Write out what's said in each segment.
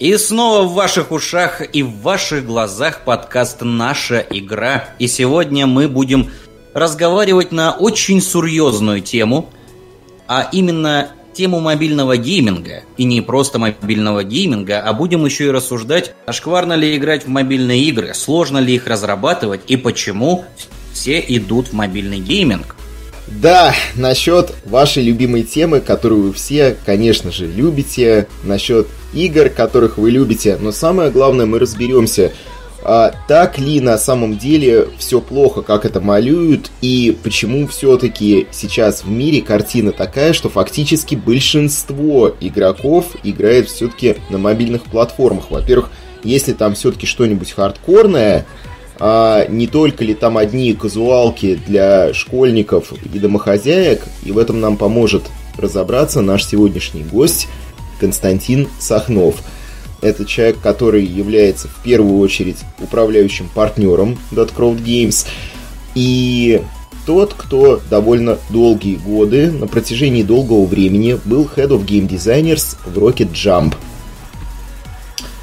И снова в ваших ушах и в ваших глазах подкаст «Наша игра». И сегодня мы будем разговаривать на очень серьезную тему, а именно тему мобильного гейминга. И не просто мобильного гейминга, а будем еще и рассуждать, а шкварно ли играть в мобильные игры, сложно ли их разрабатывать и почему все идут в мобильный гейминг. Да, насчет вашей любимой темы, которую вы все, конечно же, любите, насчет игр, которых вы любите, но самое главное, мы разберемся, а, так ли на самом деле все плохо, как это малюют, и почему все-таки сейчас в мире картина такая, что фактически большинство игроков играет все-таки на мобильных платформах. Во-первых, если там все-таки что-нибудь хардкорное, а не только ли там одни казуалки для школьников и домохозяек, и в этом нам поможет разобраться наш сегодняшний гость Константин Сахнов. Это человек, который является в первую очередь управляющим партнером Dotcroft Games и тот, кто довольно долгие годы, на протяжении долгого времени, был Head of Game Designers в Rocket Jump.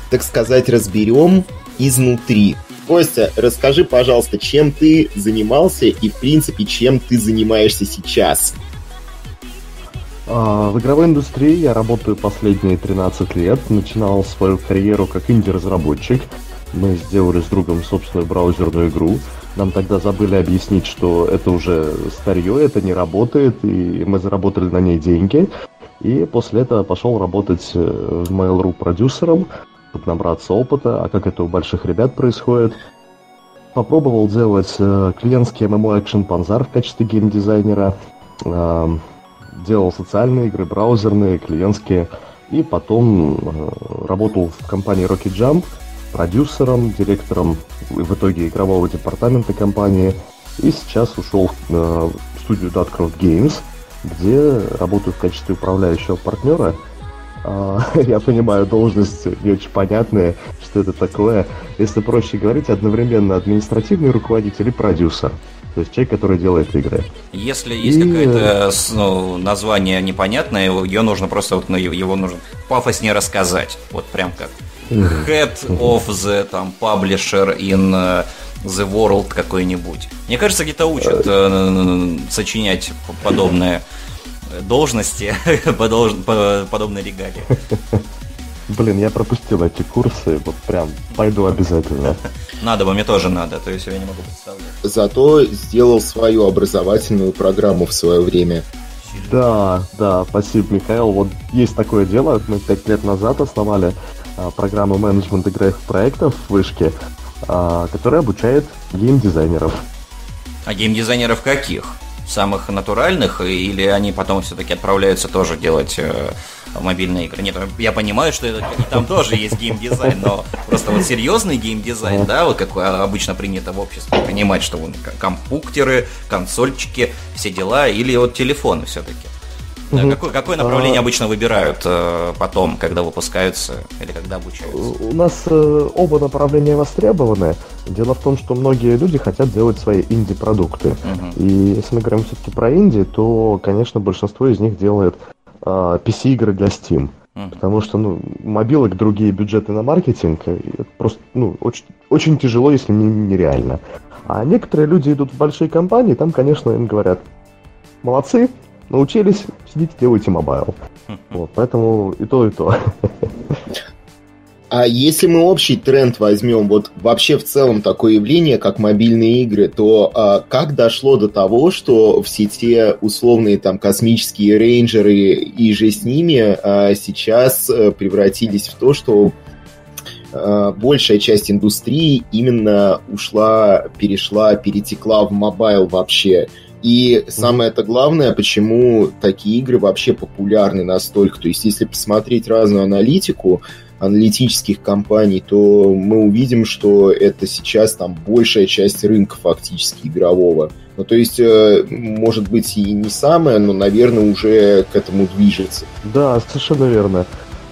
Так сказать, разберем изнутри. Костя, расскажи, пожалуйста, чем ты занимался и, в принципе, чем ты занимаешься сейчас? А, в игровой индустрии я работаю последние 13 лет. Начинал свою карьеру как инди-разработчик. Мы сделали с другом собственную браузерную игру. Нам тогда забыли объяснить, что это уже старье, это не работает, и мы заработали на ней деньги. И после этого пошел работать э, в Mail.ru продюсером, набраться опыта, а как это у больших ребят происходит. Попробовал делать э, клиентский MMO Action Panzer в качестве геймдизайнера. Э, делал социальные игры, браузерные, клиентские. И потом э, работал в компании Rocket Jump продюсером, директором в итоге игрового департамента компании. И сейчас ушел э, в студию Dotcroft Games, где работаю в качестве управляющего партнера – я понимаю, должность не очень понятная, что это такое. Если проще говорить, одновременно административный руководитель и продюсер. То есть человек, который делает игры. Если есть и... какое-то ну, название непонятное, ее нужно просто вот, ну, его нужно пафоснее рассказать. Вот прям как Head of the там, Publisher in э, the World какой-нибудь. Мне кажется, где-то учат э, сочинять подобное должности подобной регалии. Блин, я пропустил эти курсы, вот прям пойду обязательно. Надо бы, мне тоже надо, то есть я не могу представлять. Зато сделал свою образовательную программу в свое время. Да, да, спасибо, Михаил. Вот есть такое дело, мы пять лет назад основали а, программу менеджмента игровых проектов в Вышке, а, которая обучает геймдизайнеров. А геймдизайнеров каких? Самых натуральных, или они потом все-таки отправляются тоже делать э, мобильные игры? Нет, я понимаю, что это, там тоже есть геймдизайн, но просто вот серьезный геймдизайн, да, вот как обычно принято в обществе понимать, что вон компьютеры, консольчики, все дела, или вот телефоны все-таки. Угу. Какое, какое направление а... обычно выбирают э, потом, когда выпускаются или когда обучаются? У нас э, оба направления востребованы. Дело в том, что многие люди хотят делать свои инди-продукты. Угу. И если мы говорим все-таки про инди, то, конечно, большинство из них делает э, PC-игры для Steam. Угу. Потому что, ну, мобилок другие бюджеты на маркетинг, это просто, ну, очень, очень тяжело, если не нереально. А некоторые люди идут в большие компании, там, конечно, им говорят, молодцы, научились, сидите, делайте мобайл. Вот, поэтому и то, и то. А если мы общий тренд возьмем, вот вообще в целом такое явление, как мобильные игры, то а, как дошло до того, что все те условные там космические рейнджеры и иже с ними а, сейчас а, превратились в то, что а, большая часть индустрии именно ушла, перешла, перетекла в мобайл вообще. И самое это главное, почему такие игры вообще популярны настолько. То есть, если посмотреть разную аналитику аналитических компаний, то мы увидим, что это сейчас там большая часть рынка фактически игрового. Ну, то есть, э, может быть, и не самое, но, наверное, уже к этому движется. Да, совершенно верно.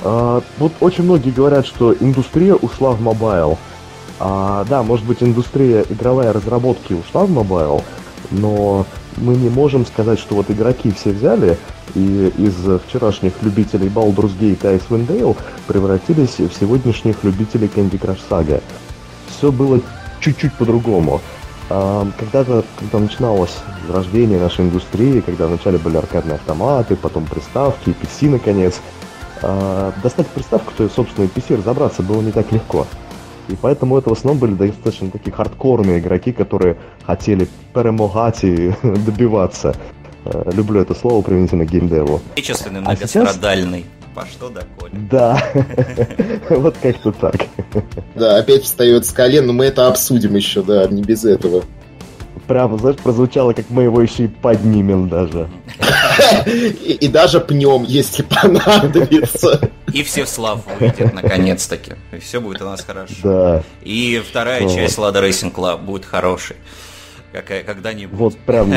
А, вот очень многие говорят, что индустрия ушла в мобайл. А, да, может быть, индустрия игровая разработки ушла в мобайл, но мы не можем сказать, что вот игроки все взяли и из вчерашних любителей Baldur's Gate и Icewind Dale превратились в сегодняшних любителей Candy Crush Saga. Все было чуть-чуть по-другому. А, когда-то, когда начиналось рождение нашей индустрии, когда вначале были аркадные автоматы, потом приставки, PC наконец, а, достать приставку, то есть собственный PC, разобраться было не так легко. И поэтому это в основном были достаточно такие хардкорные игроки, которые хотели перемогать и добиваться. Э, люблю это слово применительно к геймдеву. Отечественный, а многострадальный. Сейчас... По что доколе? Да, вот как-то так. Да, опять встает с колен, но мы это обсудим еще, да, не без этого. Прямо, знаешь, прозвучало, как мы его еще и поднимем даже. И, и даже пнем, если понадобится. И все слав выйдет наконец-таки. И все будет у нас хорошо. Да. И вторая вот. часть Лада Racing Club будет хорошей. Какая, когда-нибудь. Вот прям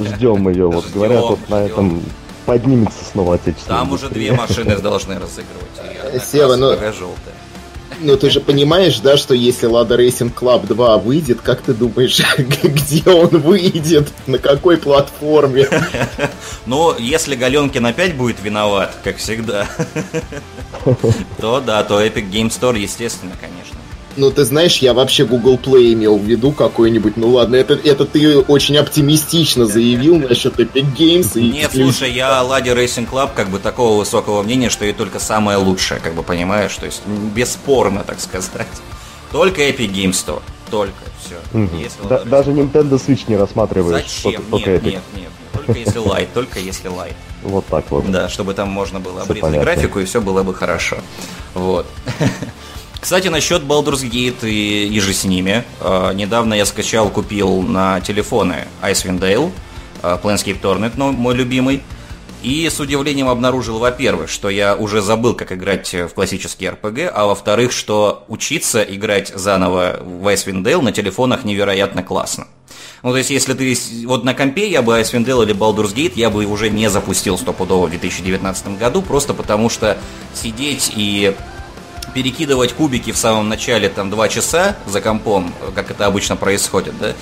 ждем ее. Вот ждем, говорят, вот на этом поднимется снова отечественный. Там уже две машины должны разыгрывать. Сева, ну... желтая. Ну ты же понимаешь, да, что если Lada Racing Club 2 выйдет, как ты думаешь, где он выйдет, на какой платформе? Ну, если Галенкин опять будет виноват, как всегда, то да, то Epic Game Store, естественно, конечно. Ну, ты знаешь, я вообще Google Play имел в виду какой-нибудь. Ну ладно, это, это ты очень оптимистично заявил насчет Epic Games. И Нет, слушай, я о Ладе Racing Club как бы такого высокого мнения, что и только самое лучшее, как бы понимаешь, то есть бесспорно, так сказать. Только Epic Games Store. Только все. Угу. Да, даже Nintendo Switch не рассматриваешь. Зачем? Только, нет, Epic. нет, нет. Только если лайт, только если лайт. Вот так вот. Да, чтобы там можно было обрезать графику, и все было бы хорошо. Вот. Кстати, насчет Baldur's Gate и, и же с ними. Э, недавно я скачал, купил на телефоны Icewind Dale, э, Planescape Torment, ну, мой любимый. И с удивлением обнаружил, во-первых, что я уже забыл, как играть в классический RPG, а во-вторых, что учиться играть заново в Icewind Dale на телефонах невероятно классно. Ну, то есть, если ты... Вот на компе я бы Icewind Dale или Baldur's Gate я бы уже не запустил стопудово в 2019 году, просто потому что сидеть и перекидывать кубики в самом начале там два часа за компом, как это обычно происходит, да,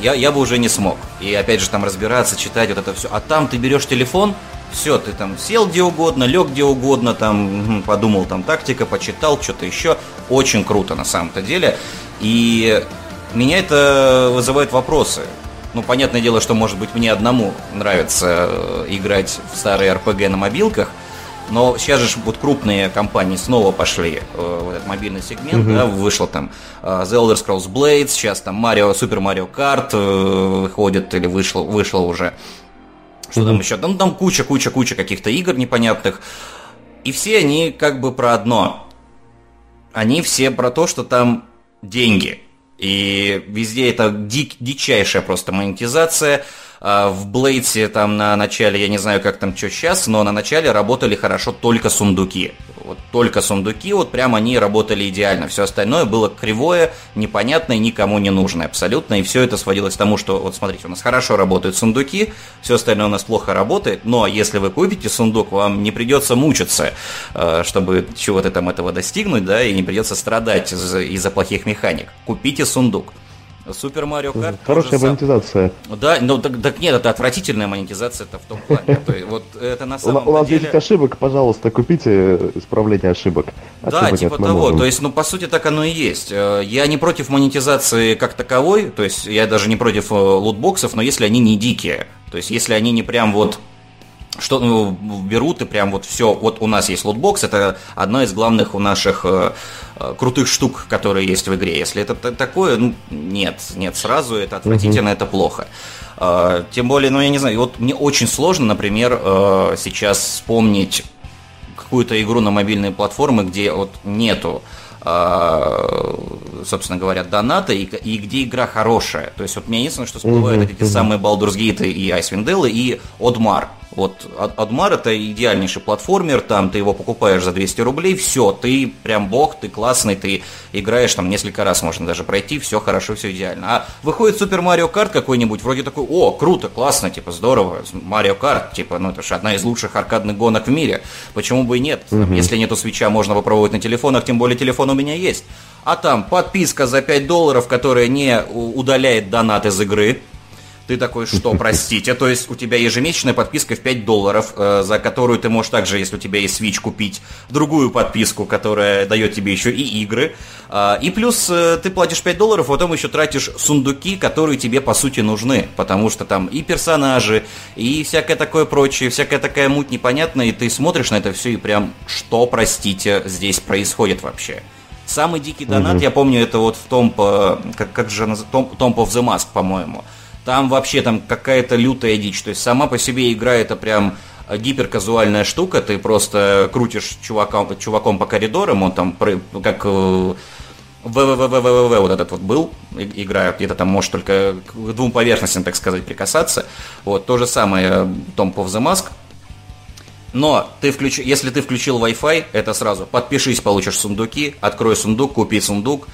я, я бы уже не смог. И опять же там разбираться, читать вот это все. А там ты берешь телефон, все, ты там сел где угодно, лег где угодно, там подумал, там тактика, почитал, что-то еще. Очень круто на самом-то деле. И меня это вызывает вопросы. Ну, понятное дело, что, может быть, мне одному нравится э, играть в старые RPG на мобилках, но сейчас же вот крупные компании снова пошли э, в этот мобильный сегмент, mm-hmm. да, вышло там э, The Elder Scrolls Blades, сейчас там Mario, Super Mario Kart э, выходит или вышло, вышло уже. Что mm-hmm. там еще? Там, там куча, куча, куча каких-то игр непонятных. И все они как бы про одно. Они все про то, что там деньги. И везде это дик, дичайшая просто монетизация. А, в Блейдсе там на начале, я не знаю, как там что сейчас, но на начале работали хорошо только сундуки. Вот только сундуки, вот прям они работали идеально. Все остальное было кривое, непонятное, никому не нужное абсолютно. И все это сводилось к тому, что, вот смотрите, у нас хорошо работают сундуки, все остальное у нас плохо работает, но если вы купите сундук, вам не придется мучиться, а, чтобы чего-то там этого достигнуть, да, и не придется страдать из-за плохих механик. Купите сундук. Супер Марио Карт. Хорошая монетизация. Да, но так, так нет, это отвратительная монетизация это в том плане. То вот это на самом У нас деле... есть ошибок, пожалуйста, купите исправление ошибок. Да, типа того. То есть, ну, по сути, так оно и есть. Э, я не против монетизации как таковой, то есть я даже не против э, лутбоксов, но если они не дикие. То есть, если они не прям вот что ну, берут и прям вот все, вот у нас есть лутбокс, это одна из главных у наших э, э, крутых штук, которые есть в игре. Если это такое, ну, нет, нет, сразу это отвратительно, mm-hmm. это плохо. Э, тем более, ну, я не знаю, вот мне очень сложно, например, э, сейчас вспомнить какую-то игру на мобильной платформе, где вот нету э, собственно говоря, доната и, и где игра хорошая. То есть вот мне единственное, что всплывают mm-hmm. эти самые Baldur's Gate и Icewind Dale и Одмар. Вот Адмар это идеальнейший платформер, там ты его покупаешь за 200 рублей, все, ты прям бог, ты классный, ты играешь там несколько раз, можно даже пройти, все хорошо, все идеально. А выходит Супер Марио Карт какой-нибудь, вроде такой, о, круто, классно, типа, здорово, Марио Карт, типа, ну это же одна из лучших аркадных гонок в мире, почему бы и нет? Угу. Если нету свеча, можно попробовать на телефонах, тем более телефон у меня есть. А там подписка за 5 долларов, которая не удаляет донат из игры, Ты такой, что, простите, то есть у тебя ежемесячная подписка в 5 долларов, э, за которую ты можешь также, если у тебя есть Switch, купить другую подписку, которая дает тебе еще и игры. Э, и плюс э, ты платишь 5 долларов, а потом еще тратишь сундуки, которые тебе по сути нужны, потому что там и персонажи, и всякое такое прочее, всякая такая муть непонятная, и ты смотришь на это все и прям, что, простите, здесь происходит вообще. Самый дикий донат, угу. я помню, это вот в том, как, как же Том of the Mask, по-моему. Там вообще там какая-то лютая дичь. То есть сама по себе игра это прям гиперказуальная штука. Ты просто крутишь чуваком, чуваком по коридорам, он там как ВВВВВВ вот этот вот был, игра, где-то там может только к двум поверхностям, так сказать, прикасаться. Вот, то же самое Tom of the Mask. Но ты включ... если ты включил Wi-Fi, это сразу подпишись, получишь сундуки, открой сундук, купи сундук,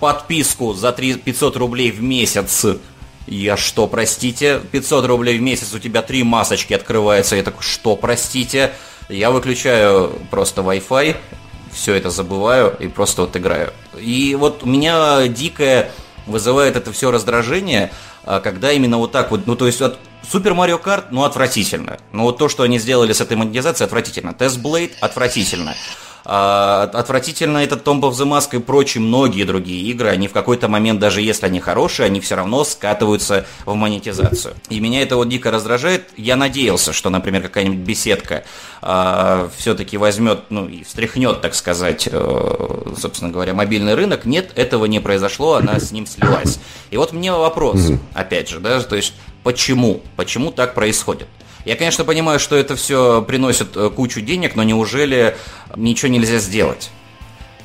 подписку за 3... 500 рублей в месяц я что, простите, 500 рублей в месяц, у тебя три масочки открываются. Я такой, что, простите? Я выключаю просто Wi-Fi, все это забываю и просто вот играю. И вот у меня дикое вызывает это все раздражение, а, когда именно вот так вот, ну то есть вот Супер Марио Карт, ну отвратительно. Но вот то, что они сделали с этой монетизацией, отвратительно. Тест Блейд, отвратительно. А, отвратительно этот Tomb of the Mask и прочие многие другие игры, они в какой-то момент, даже если они хорошие, они все равно скатываются в монетизацию. И меня это вот дико раздражает. Я надеялся, что, например, какая-нибудь беседка а, все-таки возьмет, ну и встряхнет, так сказать, э, собственно говоря, мобильный рынок. Нет, этого не произошло, она с ним слилась. И вот мне вопрос, опять же, да, то есть почему? Почему так происходит? Я, конечно, понимаю, что это все приносит э, кучу денег, но неужели ничего нельзя сделать?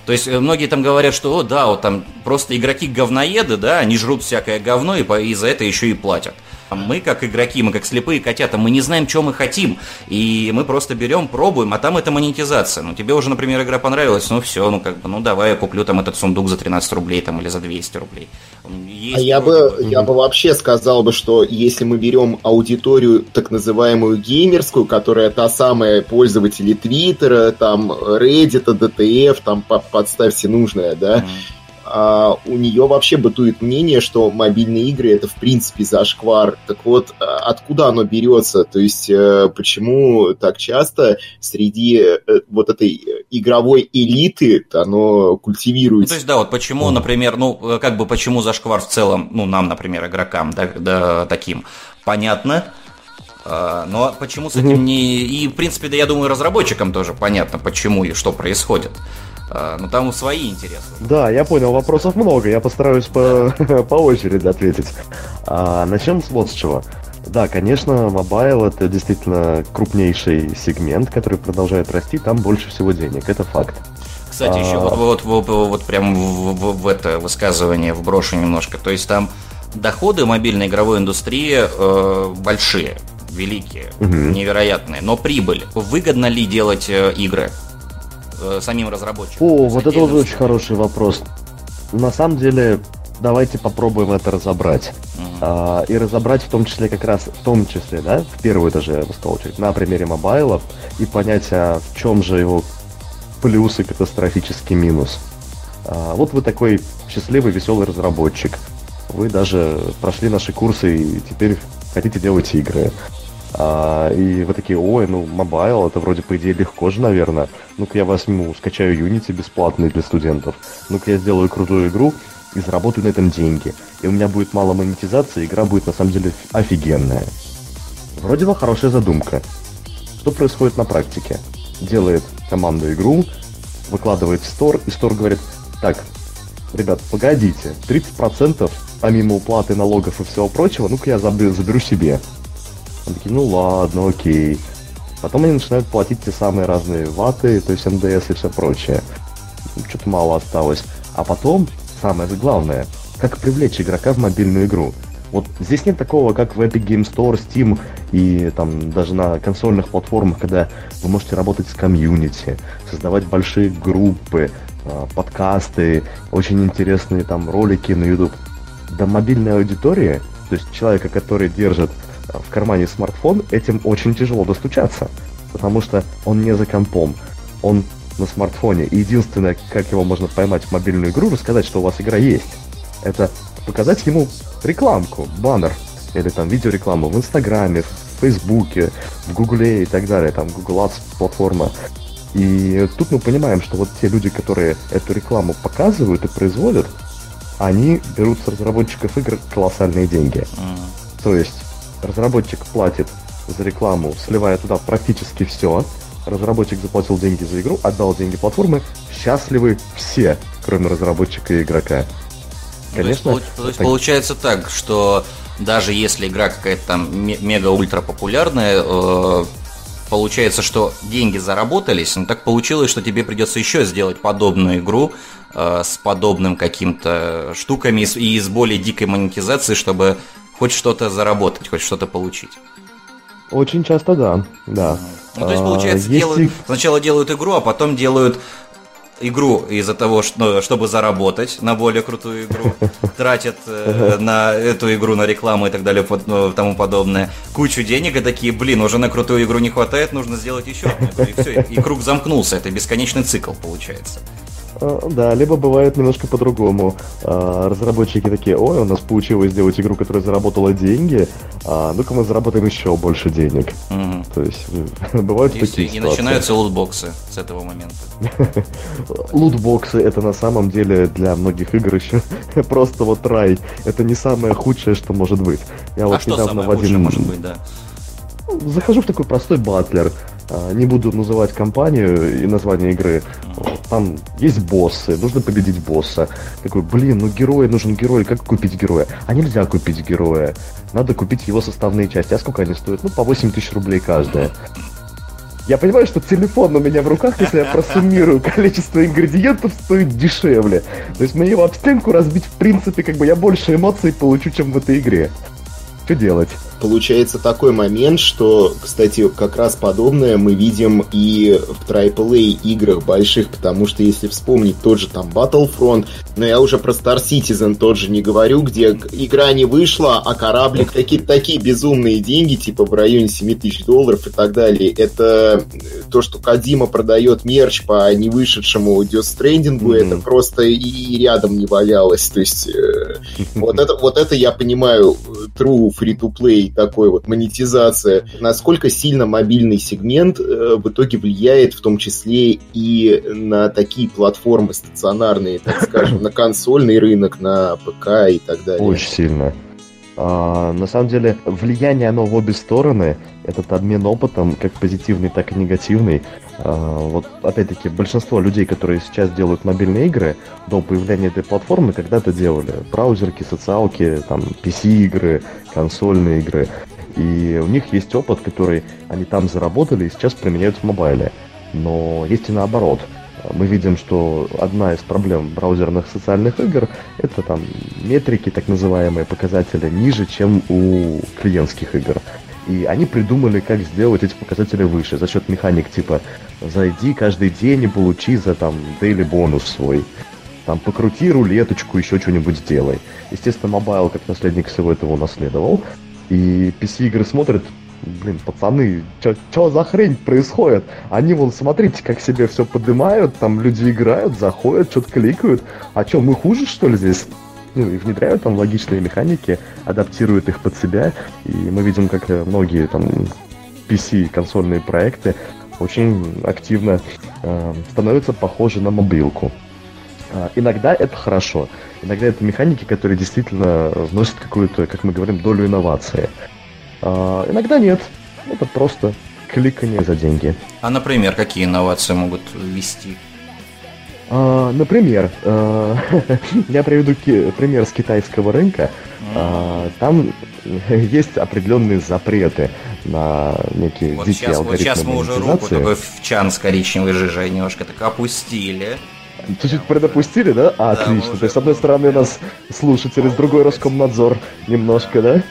То есть э, многие там говорят, что, о, да, вот там просто игроки говноеды, да, они жрут всякое говно и, и за это еще и платят. Мы, как игроки, мы как слепые котята, мы не знаем, что мы хотим. И мы просто берем, пробуем, а там это монетизация. Ну, тебе уже, например, игра понравилась, ну все, ну как бы, ну давай я куплю там этот сундук за 13 рублей там или за 200 рублей. Есть а я бы, я бы вообще сказал бы, что если мы берем аудиторию так называемую геймерскую, которая та самая пользователи Твиттера, там Reddit, DTF, там подставьте нужное, да, mm-hmm а, у нее вообще бытует мнение, что мобильные игры это в принципе зашквар. Так вот, а, откуда оно берется? То есть, э, почему так часто среди э, вот этой игровой элиты оно культивируется? Ну, то есть, да, вот почему, например, ну, э, как бы почему зашквар в целом, ну, нам, например, игрокам, да, да таким, понятно, а, но почему с этим не... И, в принципе, да, я думаю, разработчикам тоже понятно, почему и что происходит. А, но там свои интересы. Да, я понял, вопросов много, я постараюсь по, по очереди ответить. А, начнем с вот с чего. Да, конечно, мобайл это действительно крупнейший сегмент, который продолжает расти, там больше всего денег, это факт. Кстати, а... еще вот, вот, вот, вот прям в, в, в это высказывание вброшу немножко. То есть там доходы мобильной игровой индустрии э, большие, великие, угу. невероятные. Но прибыль. Выгодно ли делать э, игры? Э, самим разработчикам? О, вот это вот очень хороший вопрос. На самом деле, давайте попробуем это разобрать. Uh-huh. А, и разобрать в том числе как раз, в том числе, да, в первую даже, я бы сказал, очередь, на примере мобайлов, и понять, а в чем же его плюс и катастрофический минус. А, вот вы такой счастливый, веселый разработчик. Вы даже прошли наши курсы и теперь хотите делать игры. А, и вы такие, ой, ну, мобайл, это вроде по идее легко же, наверное. Ну-ка я возьму, скачаю Unity бесплатный для студентов. Ну-ка я сделаю крутую игру и заработаю на этом деньги. И у меня будет мало монетизации, игра будет на самом деле офигенная. Вроде бы хорошая задумка. Что происходит на практике? Делает команду игру, выкладывает в стор, и стор говорит, так, ребят, погодите, 30% помимо уплаты налогов и всего прочего, ну-ка я заберу, заберу себе. Они такие, ну ладно, окей. Потом они начинают платить те самые разные ваты, то есть НДС и все прочее. Что-то мало осталось. А потом, самое главное, как привлечь игрока в мобильную игру. Вот здесь нет такого, как в Epic Game Store, Steam и там даже на консольных платформах, когда вы можете работать с комьюнити, создавать большие группы, а, подкасты, очень интересные там ролики на YouTube. До мобильной аудитории, то есть человека, который держит в кармане смартфон, этим очень тяжело достучаться, потому что он не за компом, он на смартфоне. И единственное, как его можно поймать в мобильную игру, рассказать, что у вас игра есть, это показать ему рекламку, баннер. или там видеорекламу в Инстаграме, в Фейсбуке, в Гугле и так далее, там Google Ads платформа. И тут мы понимаем, что вот те люди, которые эту рекламу показывают и производят, они берут с разработчиков игр колоссальные деньги. Mm. То есть разработчик платит за рекламу, сливая туда практически все. Разработчик заплатил деньги за игру, отдал деньги платформы. Счастливы все, кроме разработчика и игрока. Конечно. То есть, то есть так... получается так, что даже если игра какая-то там мега-ультра популярная, э, получается, что деньги заработались, но так получилось, что тебе придется еще сделать подобную игру э, с подобным каким-то штуками и с более дикой монетизацией, чтобы хоть что-то заработать, хоть что-то получить. Очень часто да, да. Ну, то есть, получается, а, делают, сначала делают игру, а потом делают игру из-за того, что, ну, чтобы заработать на более крутую игру, тратят э, на эту игру на рекламу и так далее, под, ну, тому подобное, кучу денег и такие, блин, уже на крутую игру не хватает, нужно сделать еще одну и все, и круг замкнулся, это бесконечный цикл получается. А, да, либо бывает немножко по-другому. А, разработчики такие, ой, у нас получилось сделать игру, которая заработала деньги, а ну-ка мы заработаем еще больше денег. Угу. То есть бывают и такие И начинаются лутбоксы с этого момента. лутбоксы это на самом деле для многих игр еще просто вот рай. Это не самое худшее, что может быть. Я а вот что недавно самое в один... может быть, да? Захожу в такой простой батлер. Не буду называть компанию и название игры. Там есть боссы, нужно победить босса. Такой, блин, ну герой, нужен герой, как купить героя? А нельзя купить героя. Надо купить его составные части. А сколько они стоят? Ну, по 8 тысяч рублей каждая. Я понимаю, что телефон у меня в руках, если я просуммирую количество ингредиентов, стоит дешевле. То есть мне его об стенку разбить, в принципе, как бы я больше эмоций получу, чем в этой игре. Что делать? Получается такой момент, что, кстати, как раз подобное мы видим и в AAA играх больших, потому что если вспомнить тот же там Battlefront, но я уже про Star Citizen тот же не говорю, где игра не вышла, а кораблик такие, такие безумные деньги, типа в районе 7 тысяч долларов и так далее. Это то, что Кадима продает мерч по невышедшему Death Stranding, mm-hmm. это просто и рядом не валялось. То есть э, вот, это, вот это я понимаю true free-to-play такой вот монетизация, насколько сильно мобильный сегмент э, в итоге влияет в том числе и на такие платформы стационарные, так скажем, на консольный рынок, на ПК и так далее. Очень сильно. А, на самом деле, влияние оно в обе стороны. Этот обмен опытом, как позитивный, так и негативный. А, вот, опять-таки, большинство людей, которые сейчас делают мобильные игры, до появления этой платформы когда-то делали браузерки, социалки, там, PC-игры, консольные игры. И у них есть опыт, который они там заработали и сейчас применяют в мобайле. Но есть и наоборот – мы видим, что одна из проблем браузерных социальных игр это там метрики, так называемые показатели, ниже, чем у клиентских игр. И они придумали, как сделать эти показатели выше за счет механик типа зайди каждый день и получи за там daily бонус свой. Там покрути рулеточку, еще что-нибудь сделай. Естественно, мобайл как наследник всего этого унаследовал. И PC-игры смотрят, блин, пацаны, что за хрень происходит? Они вон, смотрите, как себе все поднимают, там люди играют, заходят, что-то кликают. А что, мы хуже, что ли, здесь? Ну, и внедряют там логичные механики, адаптируют их под себя. И мы видим, как э, многие там PC консольные проекты очень активно э, становятся похожи на мобилку. Э, иногда это хорошо. Иногда это механики, которые действительно вносят какую-то, как мы говорим, долю инновации. А, иногда нет. Это просто кликание за деньги. А, например, какие инновации могут ввести? А, например, а, я приведу пример с китайского рынка. А, там есть определенные запреты на некие вот дикие сейчас, алгоритмы Вот сейчас мы уже руку такой в чан с коричневой жижей немножко так опустили. Чуть-чуть предопустили, да? А, да отлично. То есть, с одной стороны, у нас слушатели, с другой Роскомнадзор немножко, да?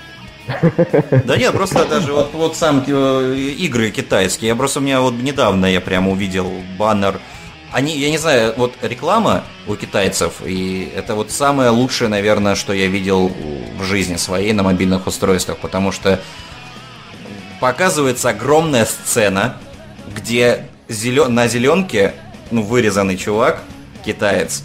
Да нет, просто даже вот, вот сам э, игры китайские. Я просто у меня вот недавно я прямо увидел баннер. Они, я не знаю, вот реклама у китайцев, и это вот самое лучшее, наверное, что я видел в жизни своей на мобильных устройствах, потому что показывается огромная сцена, где зелен... на зеленке ну, вырезанный чувак, китаец,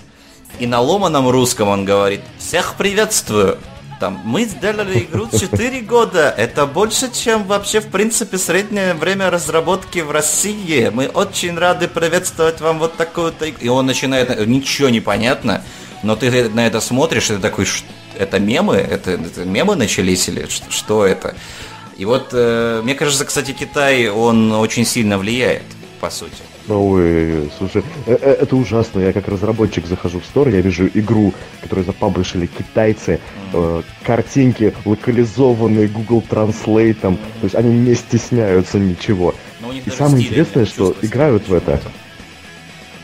и на ломаном русском он говорит «Всех приветствую!» там, мы сделали игру 4 года, это больше, чем вообще, в принципе, среднее время разработки в России. Мы очень рады приветствовать вам вот такую-то. И он начинает, ничего не понятно, но ты на это смотришь, и ты такой, это мемы? Это, это мемы начались или что, что это? И вот, э, мне кажется, кстати, Китай, он очень сильно влияет, по сути. Ой, слушай, э, э, это ужасно. Я как разработчик захожу в стор, я вижу игру, которую запаблишили китайцы, э, картинки локализованные Google Translate, то есть они не стесняются ничего. И самое интересное, что играют в это.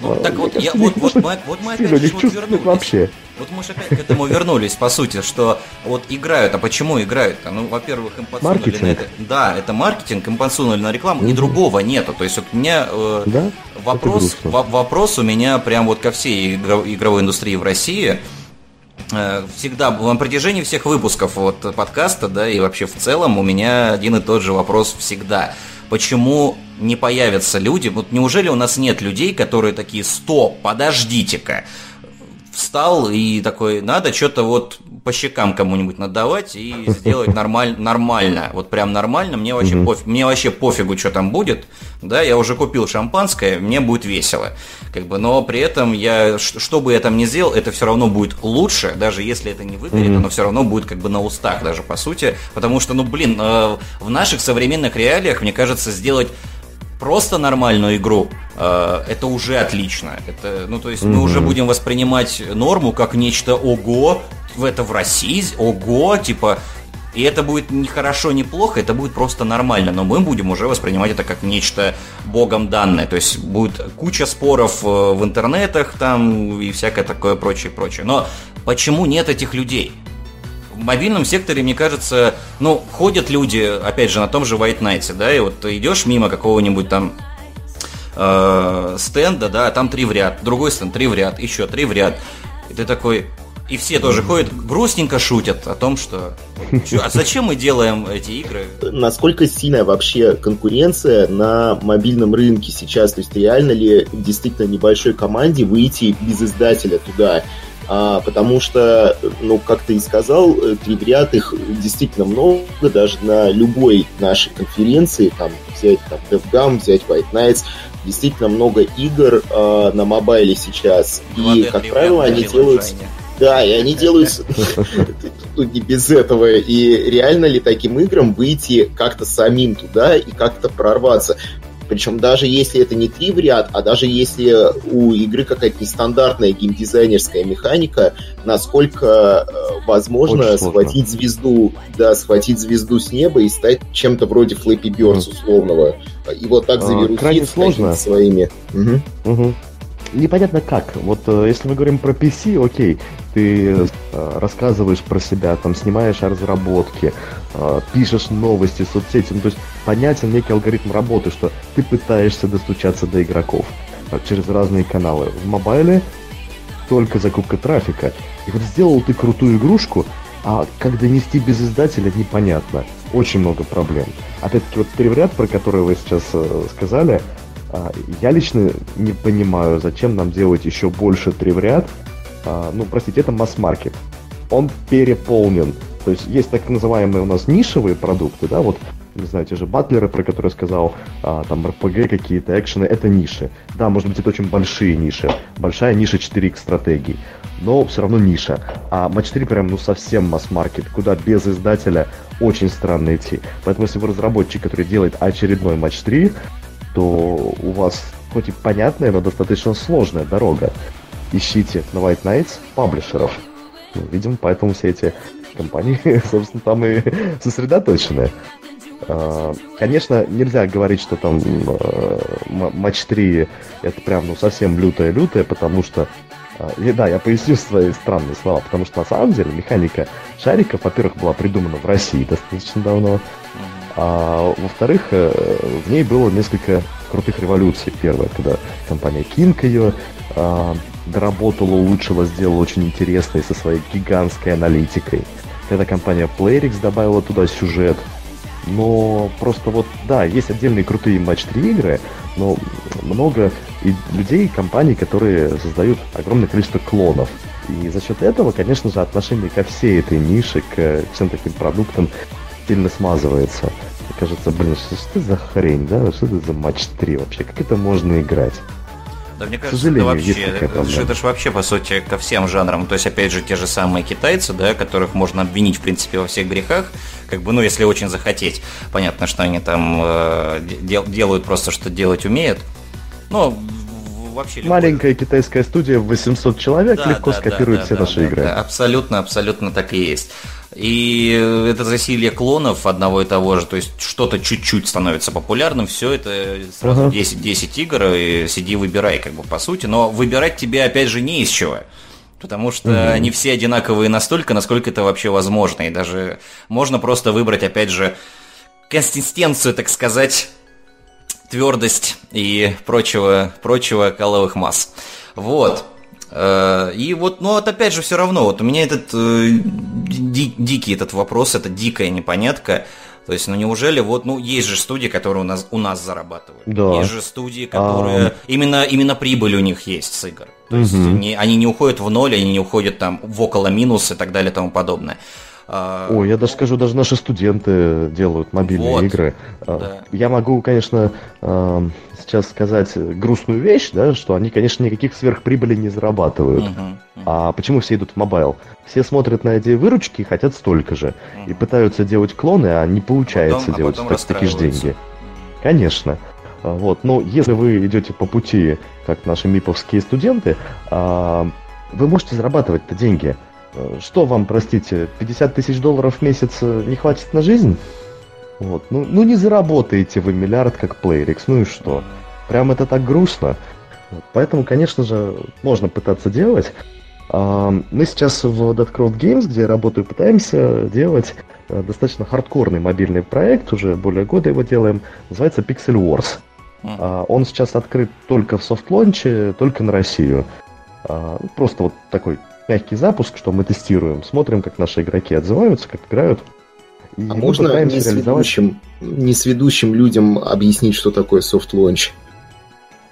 Ну, так вот, я, вот, вот, вот мы опять же вот вернулись. Вообще. Вот мы же опять к этому вернулись, по сути, что вот играют, а почему играют-то? Ну, во-первых, им подсунули маркетинг. на это. Да, это маркетинг, им подсунули на рекламу, и другого нету. То есть вот у меня э, да? вопрос, вопрос у меня прям вот ко всей игровой индустрии в России э, всегда на протяжении всех выпусков вот подкаста, да, и вообще в целом у меня один и тот же вопрос всегда. Почему не появятся люди? Вот неужели у нас нет людей, которые такие, стоп, подождите-ка, встал и такой, надо что-то вот по щекам кому-нибудь надавать и сделать нормаль, нормально, вот прям нормально, мне вообще, mm пофиг, мне вообще пофигу, что там будет, да, я уже купил шампанское, мне будет весело, как бы, но при этом я, что бы я там ни сделал, это все равно будет лучше, даже если это не выгорит, mm-hmm. оно все равно будет как бы на устах даже, по сути, потому что, ну, блин, э, в наших современных реалиях, мне кажется, сделать просто нормальную игру, э, это уже отлично. Это, ну, то есть mm-hmm. мы уже будем воспринимать норму как нечто ого, в это в России, ого, типа, и это будет не хорошо, не плохо, это будет просто нормально, но мы будем уже воспринимать это как нечто богом данное. То есть будет куча споров э, в интернетах там и всякое такое прочее, прочее. Но почему нет этих людей? В мобильном секторе, мне кажется, ну, ходят люди, опять же, на том же White Knight, да, и вот идешь мимо какого-нибудь там э, стенда, да, там три в ряд, другой стенд три в ряд, еще три в ряд. И ты такой, и все тоже ходят, грустненько шутят о том, что а зачем мы делаем эти игры? Насколько сильная вообще конкуренция на мобильном рынке сейчас? То есть реально ли действительно небольшой команде выйти без издателя туда? А, потому что, ну, как ты и сказал, тривиат их действительно много, даже на любой нашей конференции, там, взять там DevGam, взять White Nights, действительно много игр а, на мобайле сейчас, и, как правило, они делают... Да, и они делают тут не без этого. И реально ли таким играм выйти как-то самим туда и как-то прорваться? Причем даже если это не три в ряд, а даже если у игры какая-то нестандартная геймдизайнерская механика, насколько э, возможно схватить звезду, да, схватить звезду с неба и стать чем-то вроде Flappy Birds условного. И вот так завирусить сложно. своими. Угу. Угу непонятно как. Вот э, если мы говорим про PC, окей, ты э, рассказываешь про себя, там снимаешь разработки, э, пишешь новости, соцсети, ну, то есть понятен некий алгоритм работы, что ты пытаешься достучаться до игроков через разные каналы. В мобайле только закупка трафика. И вот сделал ты крутую игрушку, а как донести без издателя, непонятно. Очень много проблем. Опять-таки, вот перевряд, про который вы сейчас э, сказали, я лично не понимаю, зачем нам делать еще больше тревряд, а, ну, простите, это масс-маркет. Он переполнен. То есть есть так называемые у нас нишевые продукты, да, вот не знаю, те же батлеры, про которые я сказал, а, там RPG какие-то, экшены, это ниши. Да, может быть, это очень большие ниши. Большая ниша 4X стратегий, но все равно ниша. А матч 4 прям, ну, совсем масс-маркет, куда без издателя очень странно идти. Поэтому, если вы разработчик, который делает очередной матч 3, то у вас хоть и понятная, но достаточно сложная дорога ищите на White Nights паблишеров. Ну, видимо, поэтому все эти компании, собственно, там и сосредоточены. А, конечно, нельзя говорить, что там а, матч 3 это прям ну совсем лютое-лютое, потому что а, и, да, я поясню свои странные слова, потому что на самом деле механика шариков, во-первых, была придумана в России достаточно давно, а во-вторых, э, в ней было несколько крутых революций. Первая, когда компания King ее доработала, улучшила, сделала очень интересной со своей гигантской аналитикой. Эта компания Playrix добавила туда сюжет. Но просто вот, да, есть отдельные крутые матч 3 игры, но много и людей, компаний, которые создают огромное количество клонов. И за счет этого, конечно же, отношение ко всей этой нише, к всем таким продуктам сильно смазывается. Мне кажется, блин, что, что за хрень, да? Что это за матч 3 вообще? Как это можно играть? Да, мне кажется, это вообще, это, это же вообще, по сути, ко всем жанрам. То есть, опять же, те же самые китайцы, да, которых можно обвинить, в принципе, во всех грехах, как бы, ну, если очень захотеть. Понятно, что они там э, дел, делают просто, что делать умеют. Но вообще Маленькая китайская студия в 800 человек да, легко да, скопирует да, все да, наши да, игры. Да, абсолютно, абсолютно так и есть. И это засилье клонов одного и того же, то есть что-то чуть-чуть становится популярным, все это сразу uh-huh. 10, 10 игр, и сиди выбирай, как бы по сути. Но выбирать тебе опять же не из чего. Потому что mm они все одинаковые настолько, насколько это вообще возможно. И даже можно просто выбрать, опять же, консистенцию, так сказать, твердость и прочего, прочего каловых масс. Вот. Э, и вот, ну вот опять же все равно, вот у меня этот э, ди, дикий этот вопрос, это дикая непонятка. То есть, ну неужели вот, ну есть же студии, которые у нас у нас зарабатывают, да. есть же студии, которые а... именно именно прибыль у них есть с игр. То угу. есть не, они не уходят в ноль, они не уходят там в около минус и так далее и тому подобное. А, Ой, я даже скажу, даже наши студенты делают мобильные вот, игры. А, да. Я могу, конечно, сейчас сказать грустную вещь, да, что они, конечно, никаких сверхприбыли не зарабатывают. Угу, угу. А почему все идут в мобайл? Все смотрят на эти выручки и хотят столько же. Угу. И пытаются делать клоны, а не получается потом, а делать а так, такие же деньги. Конечно. Вот. Но если вы идете по пути, как наши миповские студенты, вы можете зарабатывать-то деньги. Что вам, простите, 50 тысяч долларов в месяц э, не хватит на жизнь? Вот. Ну, ну не заработаете вы миллиард как Playrix, ну и что? Прям это так грустно. Вот. Поэтому, конечно же, можно пытаться делать. А, мы сейчас в Deadcroft Games, где я работаю, пытаемся делать э, достаточно хардкорный мобильный проект, уже более года его делаем, называется Pixel Wars. А, он сейчас открыт только в soft launch е, только на Россию. А, просто вот такой мягкий запуск, что мы тестируем, смотрим, как наши игроки отзываются, как играют. И а можно не с, ведущим, не с ведущим людям объяснить, что такое soft launch?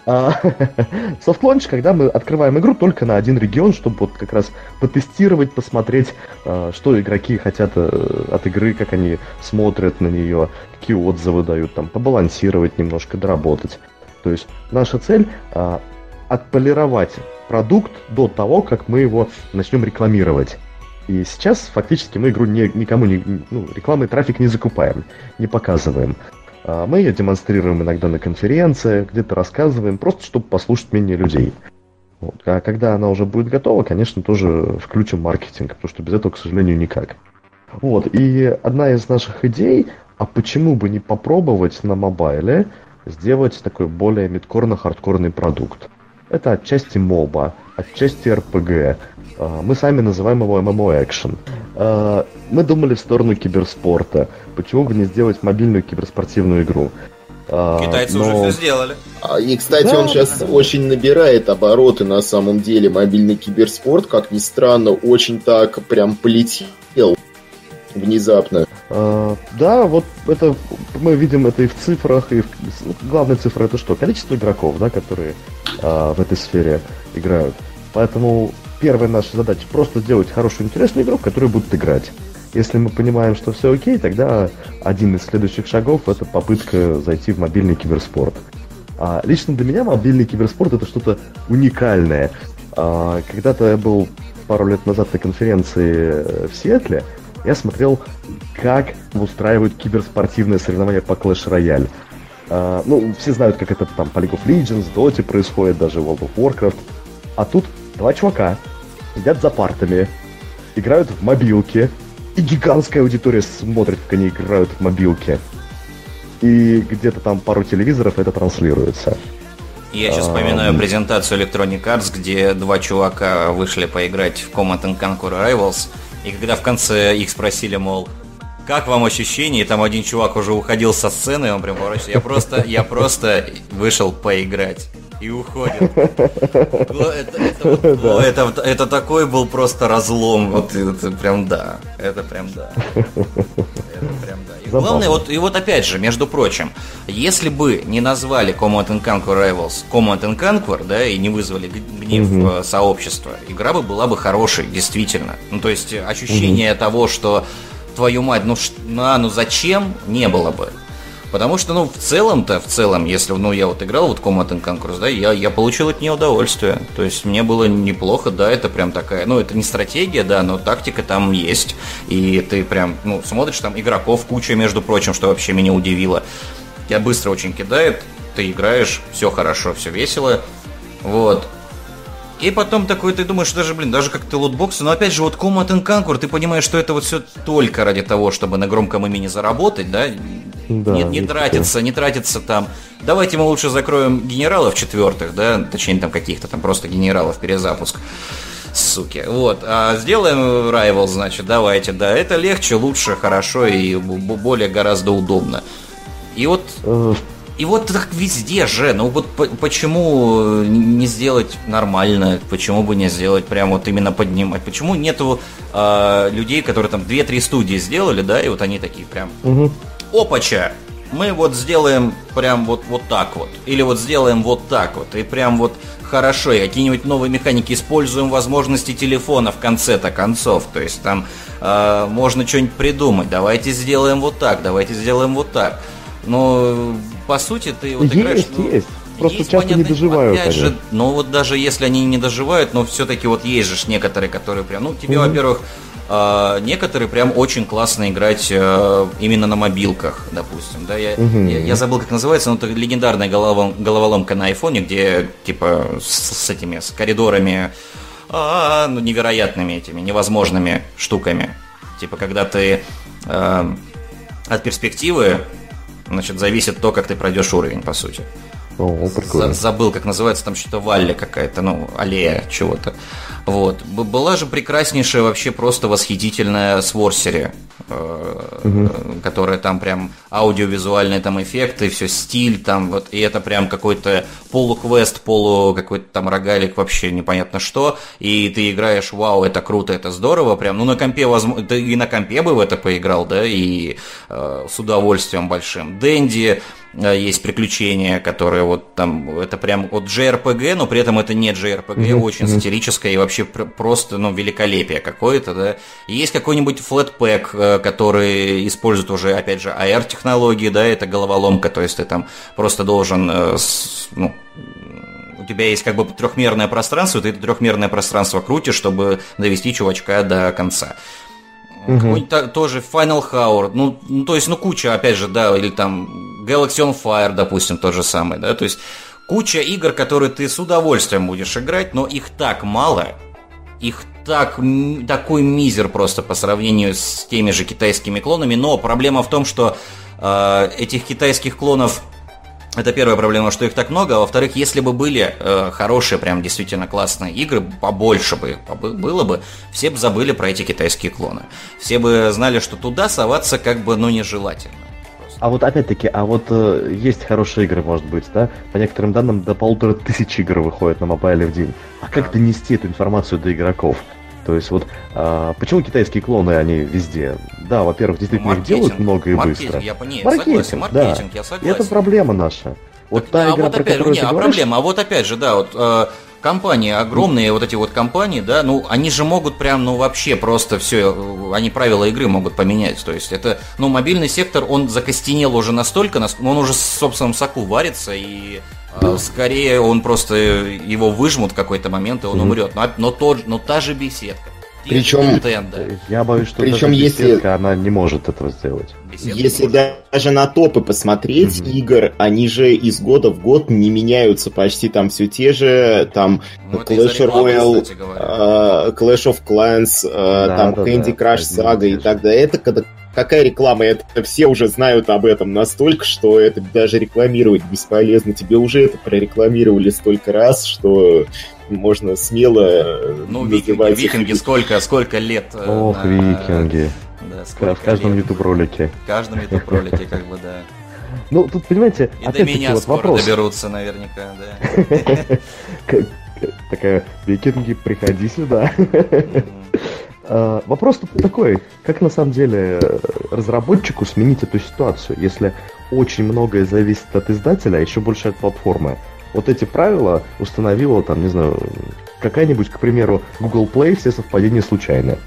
Soft launch, когда мы открываем игру только на один регион, чтобы вот как раз потестировать, посмотреть, а, что игроки хотят э, от игры, как они смотрят на нее, какие отзывы дают, там, побалансировать немножко, доработать. То есть наша цель а, отполировать продукт до того, как мы его начнем рекламировать. И сейчас фактически мы игру не, никому не, ну, рекламный трафик не закупаем, не показываем. А мы ее демонстрируем иногда на конференциях, где-то рассказываем, просто чтобы послушать мнение людей. Вот. А когда она уже будет готова, конечно, тоже включим маркетинг, потому что без этого, к сожалению, никак. Вот. И одна из наших идей, а почему бы не попробовать на мобайле сделать такой более мидкорно-хардкорный продукт? Это отчасти моба, отчасти РПГ. А, мы сами называем его MMO Action. А, мы думали в сторону киберспорта. Почему бы не сделать мобильную киберспортивную игру? А, Китайцы но... уже все сделали. И, кстати, да, он сейчас да. очень набирает обороты на самом деле. Мобильный киберспорт, как ни странно, очень так прям полетел внезапно. А, да, вот это мы видим это и в цифрах, и в... главная цифра это что? Количество игроков, да, которые а, в этой сфере играют. Поэтому первая наша задача просто сделать хорошую интересную игру, в которую будут играть. Если мы понимаем, что все окей, тогда один из следующих шагов это попытка зайти в мобильный киберспорт. А лично для меня мобильный киберспорт это что-то уникальное. А, когда-то я был пару лет назад на конференции в Сиэтле, я смотрел, как устраивают киберспортивные соревнования по Clash Royale. Uh, ну, все знают, как это там по League of Legends, Dota происходит, даже World of Warcraft. А тут два чувака сидят за партами, играют в мобилки, и гигантская аудитория смотрит, как они играют в мобилки. И где-то там пару телевизоров это транслируется. Я сейчас вспоминаю презентацию Electronic Arts, где два чувака вышли поиграть в Command Conquer Rivals, и когда в конце их спросили, мол, как вам ощущение? И там один чувак уже уходил со сцены, и он прям поворачивается. Я просто, я просто вышел поиграть. И уходит. Это, это, да. это, это такой был просто разлом. Вот это прям да. Это прям да. Это прям, да. И главное, вот, и вот опять же, между прочим, если бы не назвали Command Conquer Rivals Command Conquer, да, и не вызвали гнев угу. сообщества, игра бы была бы хорошей, действительно. Ну, то есть ощущение угу. того, что твою мать, ну, ну, а, ну зачем, не было бы. Потому что, ну, в целом-то, в целом, если, ну, я вот играл вот Command and Conquer, да, я, я получил от нее удовольствие. То есть мне было неплохо, да, это прям такая, ну, это не стратегия, да, но тактика там есть. И ты прям, ну, смотришь, там игроков куча, между прочим, что вообще меня удивило. Тебя быстро очень кидает, ты играешь, все хорошо, все весело. Вот. И потом такой ты думаешь, даже, блин, даже как-то лутбоксы, но опять же, вот Command and Conquer, ты понимаешь, что это вот все только ради того, чтобы на громком имени заработать, да? Да, не, не тратится, не тратится там. Давайте мы лучше закроем генералов четвертых, да, точнее там каких-то там просто генералов перезапуск. Суки. Вот. А сделаем Rival, значит, давайте, да. Это легче, лучше, хорошо и более гораздо удобно. И вот и вот так везде же, ну вот почему не сделать нормально, почему бы не сделать прям вот именно поднимать, почему нету э, людей, которые там 2-3 студии сделали, да, и вот они такие прям, угу. Опача, мы вот сделаем прям вот, вот так вот, или вот сделаем вот так вот, и прям вот хорошо, и какие-нибудь новые механики, используем возможности телефона в конце-то концов, то есть там э, можно что-нибудь придумать, давайте сделаем вот так, давайте сделаем вот так, но по сути, ты вот есть, играешь... Ну, есть. Просто есть, часто понятно, не доживают. Опять же, но вот даже если они не доживают, но все-таки вот есть же некоторые, которые прям... Ну, тебе, mm-hmm. во-первых, Uh, некоторые прям очень классно играть uh, именно на мобилках, допустим. Да, я, uh-huh. я, я забыл, как называется, но это легендарная головолом, головоломка на айфоне, где типа с, с этими с коридорами, uh, ну, невероятными этими, невозможными штуками. Типа, когда ты э, от перспективы значит, зависит то, как ты пройдешь уровень, по сути. О, прикольно. Забыл, как называется, там что-то валля какая-то, ну, аллея чего-то. Вот. Была же прекраснейшая, вообще просто восхитительная Сворсери, угу. которая там прям аудиовизуальные там эффекты, все стиль там, вот, и это прям какой-то полуквест, полу какой-то там рогалик, вообще непонятно что, и ты играешь, вау, это круто, это здорово, прям, ну, на компе, возможно, ты и на компе бы в это поиграл, да, и э, с удовольствием большим. Дэнди, есть приключения, которые вот там, это прям вот JRPG, но при этом это не JRPG, mm-hmm. очень mm-hmm. сатирическое и вообще просто, ну, великолепие какое-то, да. Есть какой-нибудь флетпэк, э, который использует уже, опять же, AR-технологии, да, это головоломка, то есть ты там просто должен, э, ну, у тебя есть как бы трехмерное пространство, ты это трехмерное пространство крутишь, чтобы довести чувачка до конца. Угу. тоже Final Hour, ну, ну, то есть, ну, куча, опять же, да, или там Galaxy on Fire, допустим, тот же самый, да, то есть куча игр, которые ты с удовольствием будешь играть, но их так мало, их так, такой мизер просто по сравнению с теми же китайскими клонами, но проблема в том, что э, этих китайских клонов это первая проблема, что их так много. А во-вторых, если бы были э, хорошие, прям действительно классные игры, побольше бы было бы, все бы забыли про эти китайские клоны. Все бы знали, что туда соваться как бы, ну, нежелательно. А вот опять-таки, а вот э, есть хорошие игры, может быть, да? По некоторым данным, до полутора тысяч игр выходит на мобайле в день. А как донести эту информацию до игроков? То есть вот а, почему китайские клоны, они везде? Да, во-первых, действительно их делают много и маркетинг, быстро. Я, не, маркетинг, согласен, маркетинг, да. я согласен. И это проблема наша. Вот так, та а игра, вот про опять, которую не, ты а говоришь... проблема, а вот опять же, да, вот э, компании огромные, вот эти вот компании, да, ну, они же могут прям, ну, вообще просто все, э, они правила игры могут поменять, то есть это, ну, мобильный сектор, он закостенел уже настолько, он уже в собственном соку варится, и скорее он просто, его выжмут в какой-то момент, и он mm-hmm. умрет, но, но, тот, но та же беседка, причем, Nintendo. Я боюсь, что Причем если она не может этого сделать. Беседка если даже на топы посмотреть mm-hmm. игр, они же из года в год не меняются почти там все те же, там ну, Clash Royale, uh, Clash of Clans, uh, да, там да, Candy да, Crush Saga и так далее. Это когда какая реклама? Это все уже знают об этом настолько, что это даже рекламировать бесполезно. Тебе уже это прорекламировали столько раз, что можно смело э, Ну, викинги, викинги сколько, сколько лет? Э, Ох, на... викинги. Да, сколько в каждом YouTube-ролике. В каждом YouTube-ролике, как бы, да. Ну, тут, понимаете, И до меня вот скоро вопрос. доберутся наверняка, да. Такая, викинги, приходи сюда. Э, вопрос тут такой, как на самом деле разработчику сменить эту ситуацию, если очень многое зависит от издателя, а еще больше от платформы. Вот эти правила установила, там, не знаю, какая-нибудь, к примеру, Google Play, все совпадения случайные.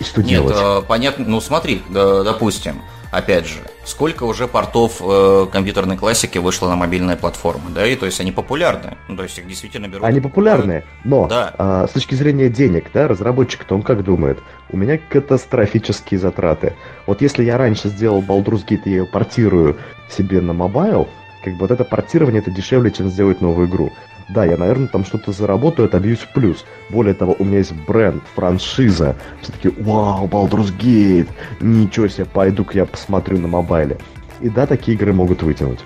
И что Нет, делать? Э, понятно, ну смотри, допустим, опять же, сколько уже портов э, компьютерной классики вышло на мобильные платформы, да, и то есть они популярны, ну, то есть их действительно берут. Они популярные, но да. а, с точки зрения денег, да, разработчик-то он как думает? У меня катастрофические затраты. Вот если я раньше сделал Baldur's Gate и я ее портирую себе на mobile, как бы вот это портирование это дешевле, чем сделать новую игру. Да, я, наверное, там что-то заработаю, отобьюсь в плюс. Более того, у меня есть бренд, франшиза. Все такие: вау, Baldur's Gate, ничего себе, пойду-ка я посмотрю на mobile е. И да, такие игры могут вытянуть.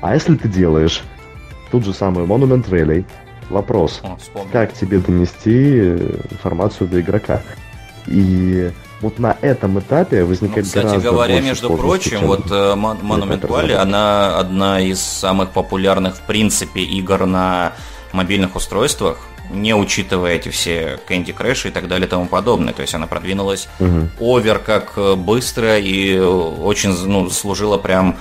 А если ты делаешь тут же самую Monument Valley, вопрос, О, как тебе донести э, информацию до игрока? И вот на этом этапе возникает ну, кстати гораздо говоря, между прочим, чем вот uh, Monument Valley, она одна из самых популярных, в принципе, игр на мобильных устройствах, не учитывая эти все Candy Crush и так далее и тому подобное. То есть она продвинулась угу. овер как э, быстро и очень ну, служила прям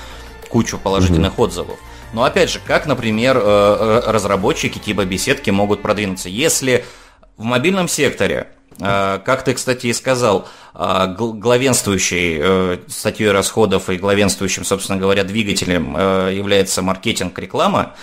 кучу положительных угу. отзывов. Но опять же, как, например, э, разработчики типа беседки могут продвинуться? Если в мобильном секторе как ты, кстати, и сказал, а, главенствующей э, статьей расходов и главенствующим, собственно говоря, двигателем э, является маркетинг-реклама,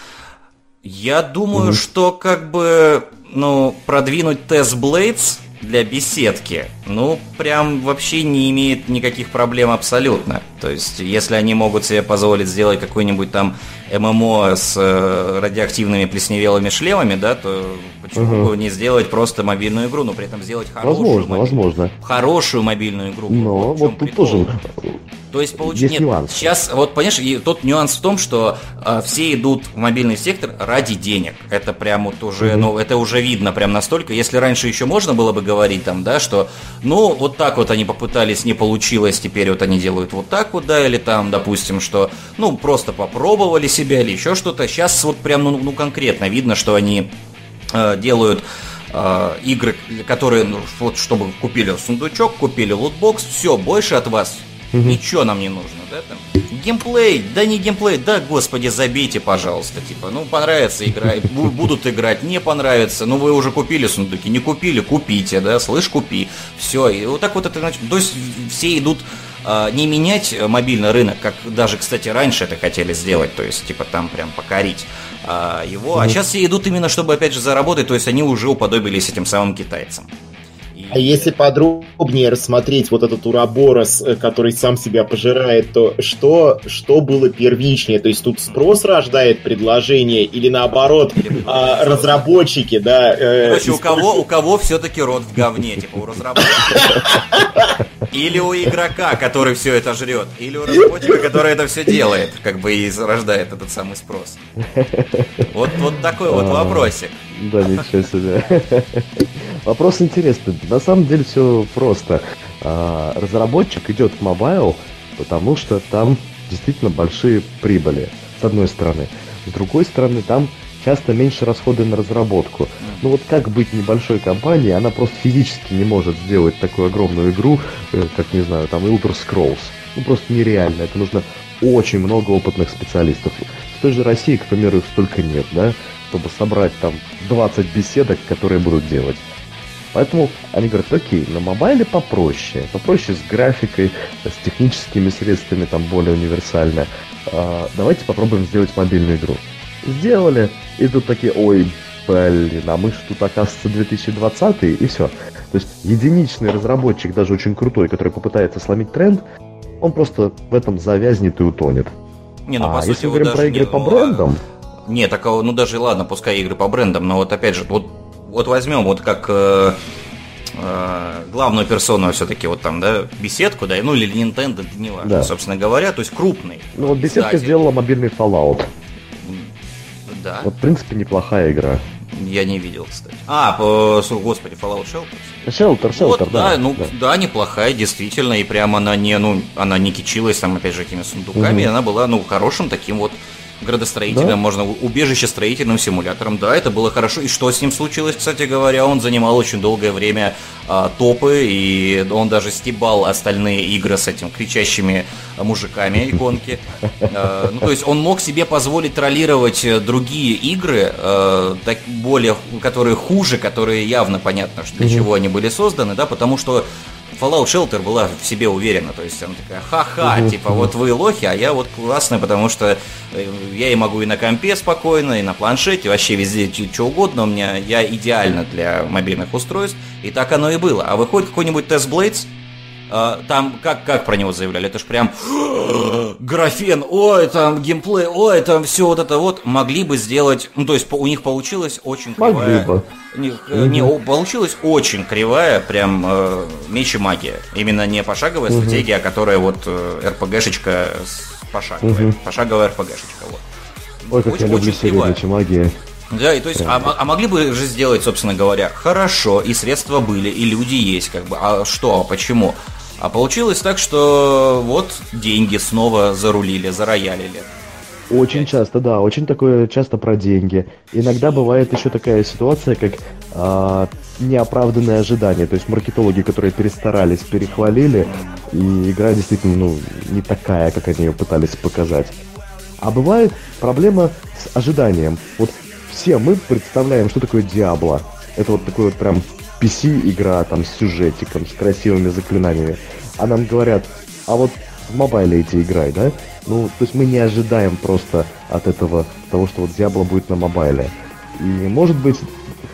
я думаю, mm-hmm. что как бы ну, продвинуть Blades для беседки, ну, прям вообще не имеет никаких проблем абсолютно. То есть, если они могут себе позволить сделать какой-нибудь там ММО с э, радиоактивными плесневелыми шлемами, да, то почему угу. бы не сделать просто мобильную игру, но при этом сделать хорошую, возможно, мобиль... возможно. хорошую мобильную игру. Но вот, вот тут тоже то есть получить нет. Нюанс. Сейчас вот понимаешь, и тот нюанс в том, что э, все идут в мобильный сектор ради денег. Это прям вот уже, mm-hmm. ну это уже видно прям настолько. Если раньше еще можно было бы говорить там, да, что, ну вот так вот они попытались, не получилось, теперь вот они делают вот так вот, да, или там, допустим, что, ну просто попробовали себя или еще что-то. Сейчас вот прям, ну, ну конкретно видно, что они э, делают э, игры, которые, ну, вот чтобы купили сундучок, купили лутбокс, все, больше от вас угу. ничего нам не нужно, да, там. Геймплей, да не геймплей, да, господи, забейте, пожалуйста, типа, ну, понравится игра, будут играть, не понравится, ну, вы уже купили сундуки, не купили, купите, да, слышь, купи, все, и вот так вот это, значит, то есть все идут не менять мобильный рынок, как даже, кстати, раньше это хотели сделать, то есть, типа, там прям покорить а, его, а сейчас все идут именно, чтобы, опять же, заработать, то есть они уже уподобились этим самым китайцам. А если подробнее рассмотреть вот этот уроборос, э, который сам себя пожирает, то что, что было первичнее? То есть тут спрос рождает предложение или наоборот а, разработчики, да? Э, Короче, у кого, у кого все-таки рот в говне, типа у разработчика? Или у игрока, который все это жрет, или у разработчика, который это все делает, как бы и рождает этот самый спрос. Вот, вот такой вот а, вопросик. Да, ничего себе. Вопрос интересный. На самом деле все просто. А, разработчик идет в mobile, потому что там действительно большие прибыли, с одной стороны. С другой стороны, там часто меньше расходы на разработку. Ну вот как быть небольшой компанией, она просто физически не может сделать такую огромную игру, э, как, не знаю, там Elder Scrolls. Ну просто нереально. Это нужно очень много опытных специалистов. В той же России, к примеру, их столько нет, да, чтобы собрать там 20 беседок, которые будут делать. Поэтому они говорят, окей, на мобайле попроще, попроще с графикой, с техническими средствами, там более универсально. А, давайте попробуем сделать мобильную игру. Сделали, и тут такие, ой, блин, а мы же тут, оказывается, 2020 и все. То есть единичный разработчик, даже очень крутой, который попытается сломить тренд, он просто в этом завязнет и утонет. Не, ну, а по сути, если мы говорим про игры не, по брендам... Не, такого, ну даже ладно, пускай игры по брендам, но вот опять же, вот вот возьмем вот как э, э, главную персону все-таки вот там, да, беседку, да, ну или Nintendo, не важно, да. собственно говоря, то есть крупный. Ну вот беседка издатель. сделала мобильный Fallout. Да. Вот, в принципе, неплохая игра. Я не видел, кстати. А, по, господи, Fallout Shelter? Shelter, Shelter, вот, да, да, ну, да. да, неплохая, действительно, и прямо она не, ну, она не кичилась там, опять же, этими сундуками, угу. она была, ну, хорошим таким вот градостроительным, да? можно убежище строительным симулятором. Да, это было хорошо. И что с ним случилось, кстати говоря? Он занимал очень долгое время а, топы, и он даже стебал остальные игры с этим кричащими мужиками иконки. А, ну, то есть он мог себе позволить троллировать другие игры, а, так, более, которые хуже, которые явно понятно, что для чего они были созданы, да, потому что Fallout Shelter была в себе уверена, то есть она такая, ха-ха, uh-huh, типа, uh-huh. вот вы лохи, а я вот классный, потому что э, я и могу и на компе спокойно, и на планшете, вообще везде что угодно, у меня, я идеально для мобильных устройств, и так оно и было. А выходит какой-нибудь Test Blades, а, там как, как про него заявляли? Это ж прям графен, ой, там геймплей, ой, там все вот это вот. Могли бы сделать, ну то есть у них получилось очень кривая. Могли бы. Не, угу. не, получилось очень кривая, прям э, меч и магия. Именно не пошаговая угу. стратегия, а которая вот э, РПГшечка пошаговая. Угу. Пошаговая РПГшечка, вот. Ой, как очень, я люблю серию меч и магия. Да, и то есть, а, а могли бы же сделать, собственно говоря, хорошо, и средства были, и люди есть, как бы, а что, а почему? А получилось так, что вот деньги снова зарулили, зароялили. Очень часто, да, очень такое часто про деньги. Иногда бывает еще такая ситуация, как а, неоправданное ожидание. То есть маркетологи, которые перестарались, перехвалили, и игра действительно ну, не такая, как они ее пытались показать. А бывает проблема с ожиданием. Вот все мы представляем, что такое Диабло. Это вот такой вот прям PC-игра там с сюжетиком, с красивыми заклинаниями. А нам говорят, а вот в мобайле эти играй, да? Ну, то есть мы не ожидаем просто от этого того, что вот Diablo будет на мобайле. И может быть,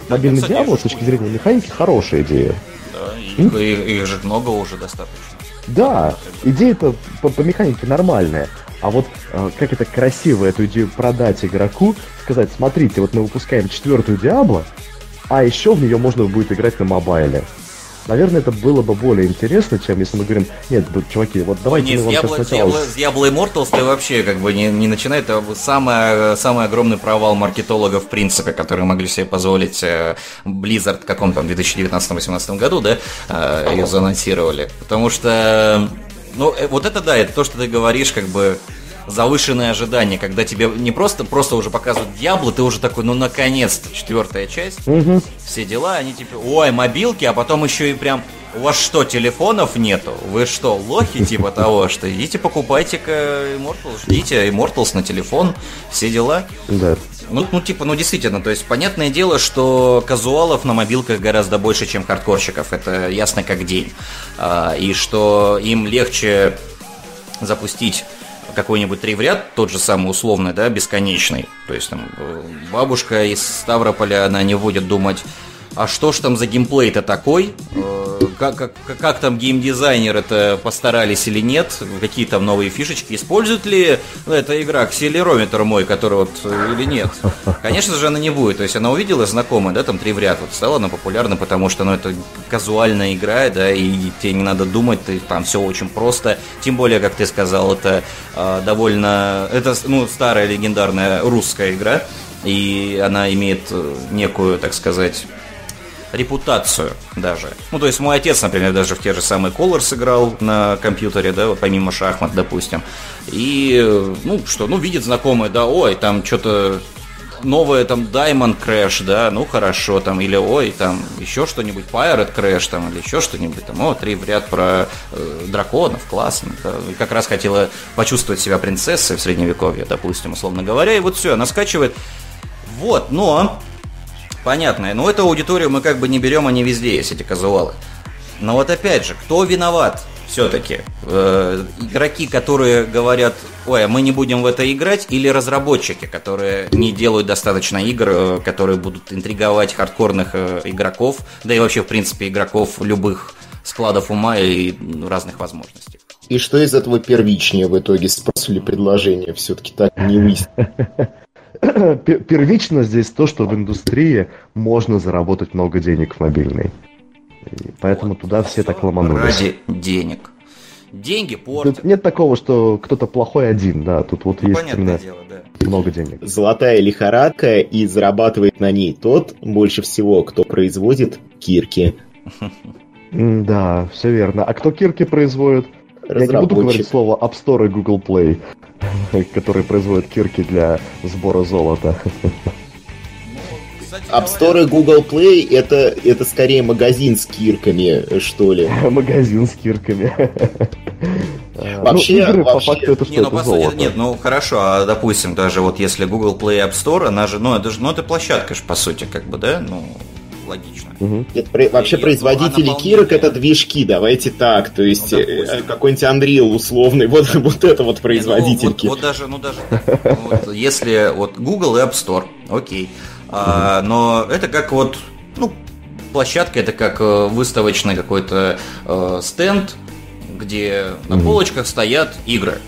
мобильный да, Diablo с точки зрения механики хорошая идея. Да, и, mm? и, их же много уже достаточно. Да, идея-то по, по механике нормальная. А вот э, как это красиво эту идею продать игроку, сказать, смотрите, вот мы выпускаем четвертую Диабло, а еще в нее можно будет играть на мобайле. Наверное, это было бы более интересно, чем если мы говорим, нет, чуваки, вот давайте ну, мы вам сейчас сначала... С Diablo Immortals ты вообще как бы не, не начинай, это самый, самый огромный провал маркетологов в принципе, которые могли себе позволить э, Blizzard в каком-то 2019-2018 году, да, э, ее заанонсировали. Потому что, ну, э, вот это да, это то, что ты говоришь, как бы завышенные ожидания, когда тебе не просто, просто уже показывают Диабло, ты уже такой, ну наконец-то, четвертая часть, угу. все дела, они типа, ой, мобилки, а потом еще и прям, у вас что, телефонов нету? Вы что, лохи типа того, что идите покупайте-ка Immortals, ждите Immortals на телефон, все дела. Да. Ну, ну, типа, ну, действительно, то есть, понятное дело, что казуалов на мобилках гораздо больше, чем хардкорщиков, это ясно как день. А, и что им легче запустить какой-нибудь три в ряд, тот же самый условный, да, бесконечный. То есть там э, бабушка из Ставрополя, она не будет думать, а что ж там за геймплей-то такой, э, как, как, как там геймдизайнер это постарались или нет, какие там новые фишечки, использует ли эта игра акселерометр мой, который вот э, или нет. Конечно же она не будет, то есть она увидела знакомая, да, там три в ряд, вот стала она популярна, потому что, ну, это казуальная игра, да, и тебе не надо думать, ты, там все очень просто, тем более, как ты сказал, это э, довольно, это, ну, старая легендарная русская игра, и она имеет э, некую, так сказать, репутацию даже. Ну, то есть мой отец, например, даже в те же самые Colors сыграл на компьютере, да, вот помимо шахмат, допустим. И, ну, что, ну, видит знакомые, да, ой, там что-то новое там Diamond Crash, да, ну хорошо, там, или ой, там еще что-нибудь, Pirate Crash, там, или еще что-нибудь, там, о, три в ряд про э, драконов, классно, да. Как раз хотела почувствовать себя принцессой в средневековье, допустим, условно говоря, и вот все, она скачивает. Вот, но Понятно. Но эту аудиторию мы как бы не берем, они везде есть, эти казуалы. Но вот опять же, кто виноват все-таки? Э, игроки, которые говорят, ой, а мы не будем в это играть, или разработчики, которые не делают достаточно игр, э, которые будут интриговать хардкорных э, игроков, да и вообще, в принципе, игроков любых складов ума и разных возможностей. И что из этого первичнее в итоге? Спрос или предложение? Все-таки так не выяснить. первично здесь то, что в индустрии можно заработать много денег в мобильной. И поэтому вот, туда все так ломанулись. Ради денег. Деньги портят. Тут нет такого, что кто-то плохой один, да. Тут вот ну, есть именно дело, да. много денег. Золотая лихорадка, и зарабатывает на ней тот, больше всего, кто производит кирки. Да, все верно. А кто кирки производит? Я не буду говорить слово App Store и Google Play. Который производит кирки для сбора золота. App Store и Google Play это, это скорее магазин с кирками, что ли. Магазин с кирками. Вообще, ну, игры, вообще... по факту, это что, не, ну, это золото. Нет, ну хорошо, а допустим, даже вот если Google Play App Store, она же, ну это же, ну это площадка же, по сути, как бы, да, ну, логично. Угу. Это, при, вообще и, производители ну, кирок это движки, давайте так, то есть ну, э, какой-нибудь Unreal условный, вот, вот это вот производительки. Ну, вот, вот даже, ну даже, вот, если вот Google App Store, окей, а, но это как вот, ну, площадка, это как э, выставочный какой-то э, стенд, где на полочках стоят игры,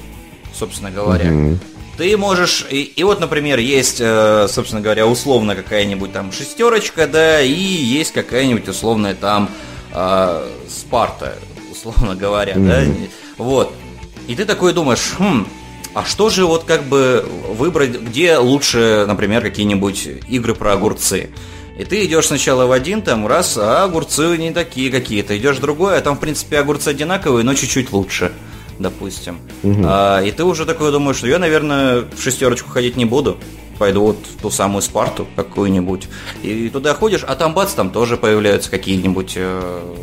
собственно говоря. Ты можешь, и, и вот, например, есть, э, собственно говоря, условно какая-нибудь там шестерочка, да, и есть какая-нибудь условная там э, Спарта, условно говоря, mm-hmm. да, вот. И ты такой думаешь, хм, а что же вот как бы выбрать, где лучше, например, какие-нибудь игры про огурцы? И ты идешь сначала в один, там, раз, а огурцы не такие какие-то. Идешь в другой, а там, в принципе, огурцы одинаковые, но чуть-чуть лучше, допустим. Угу. А, и ты уже такой думаешь, что я, наверное, в шестерочку ходить не буду. Пойду вот в ту самую Спарту какую-нибудь. И туда ходишь, а там бац, там тоже появляются какие-нибудь э,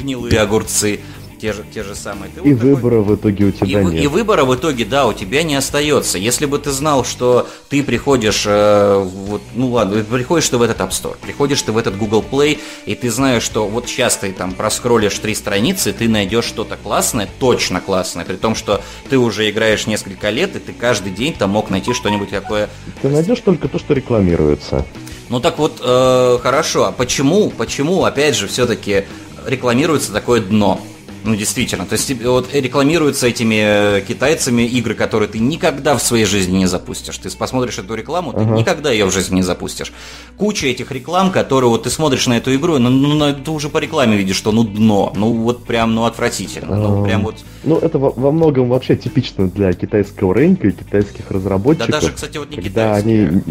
гнилые огурцы те же, те же самые. Ты и вот выбора такой... в итоге у тебя и, нет. И выбора в итоге, да, у тебя не остается. Если бы ты знал, что ты приходишь, э, вот, ну ладно, приходишь ты в этот App Store, приходишь ты в этот Google Play, и ты знаешь, что вот сейчас ты там проскроллишь три страницы, ты найдешь что-то классное, точно классное, при том, что ты уже играешь несколько лет, и ты каждый день там мог найти что-нибудь такое. Ты найдешь только то, что рекламируется. Ну так вот, э, хорошо, а почему, почему, опять же, все-таки рекламируется такое дно? Ну, действительно. То есть вот рекламируются этими э, китайцами игры, которые ты никогда в своей жизни не запустишь. Ты посмотришь эту рекламу, ты uh-huh. никогда ее в жизни не запустишь. Куча этих реклам, которые вот ты смотришь на эту игру, ну, ну, ты уже по рекламе видишь, что ну дно. Ну вот прям, ну отвратительно. Ну прям вот. Ну это во, во многом вообще типично для китайского рынка и китайских разработчиков. Да даже, кстати, вот не когда они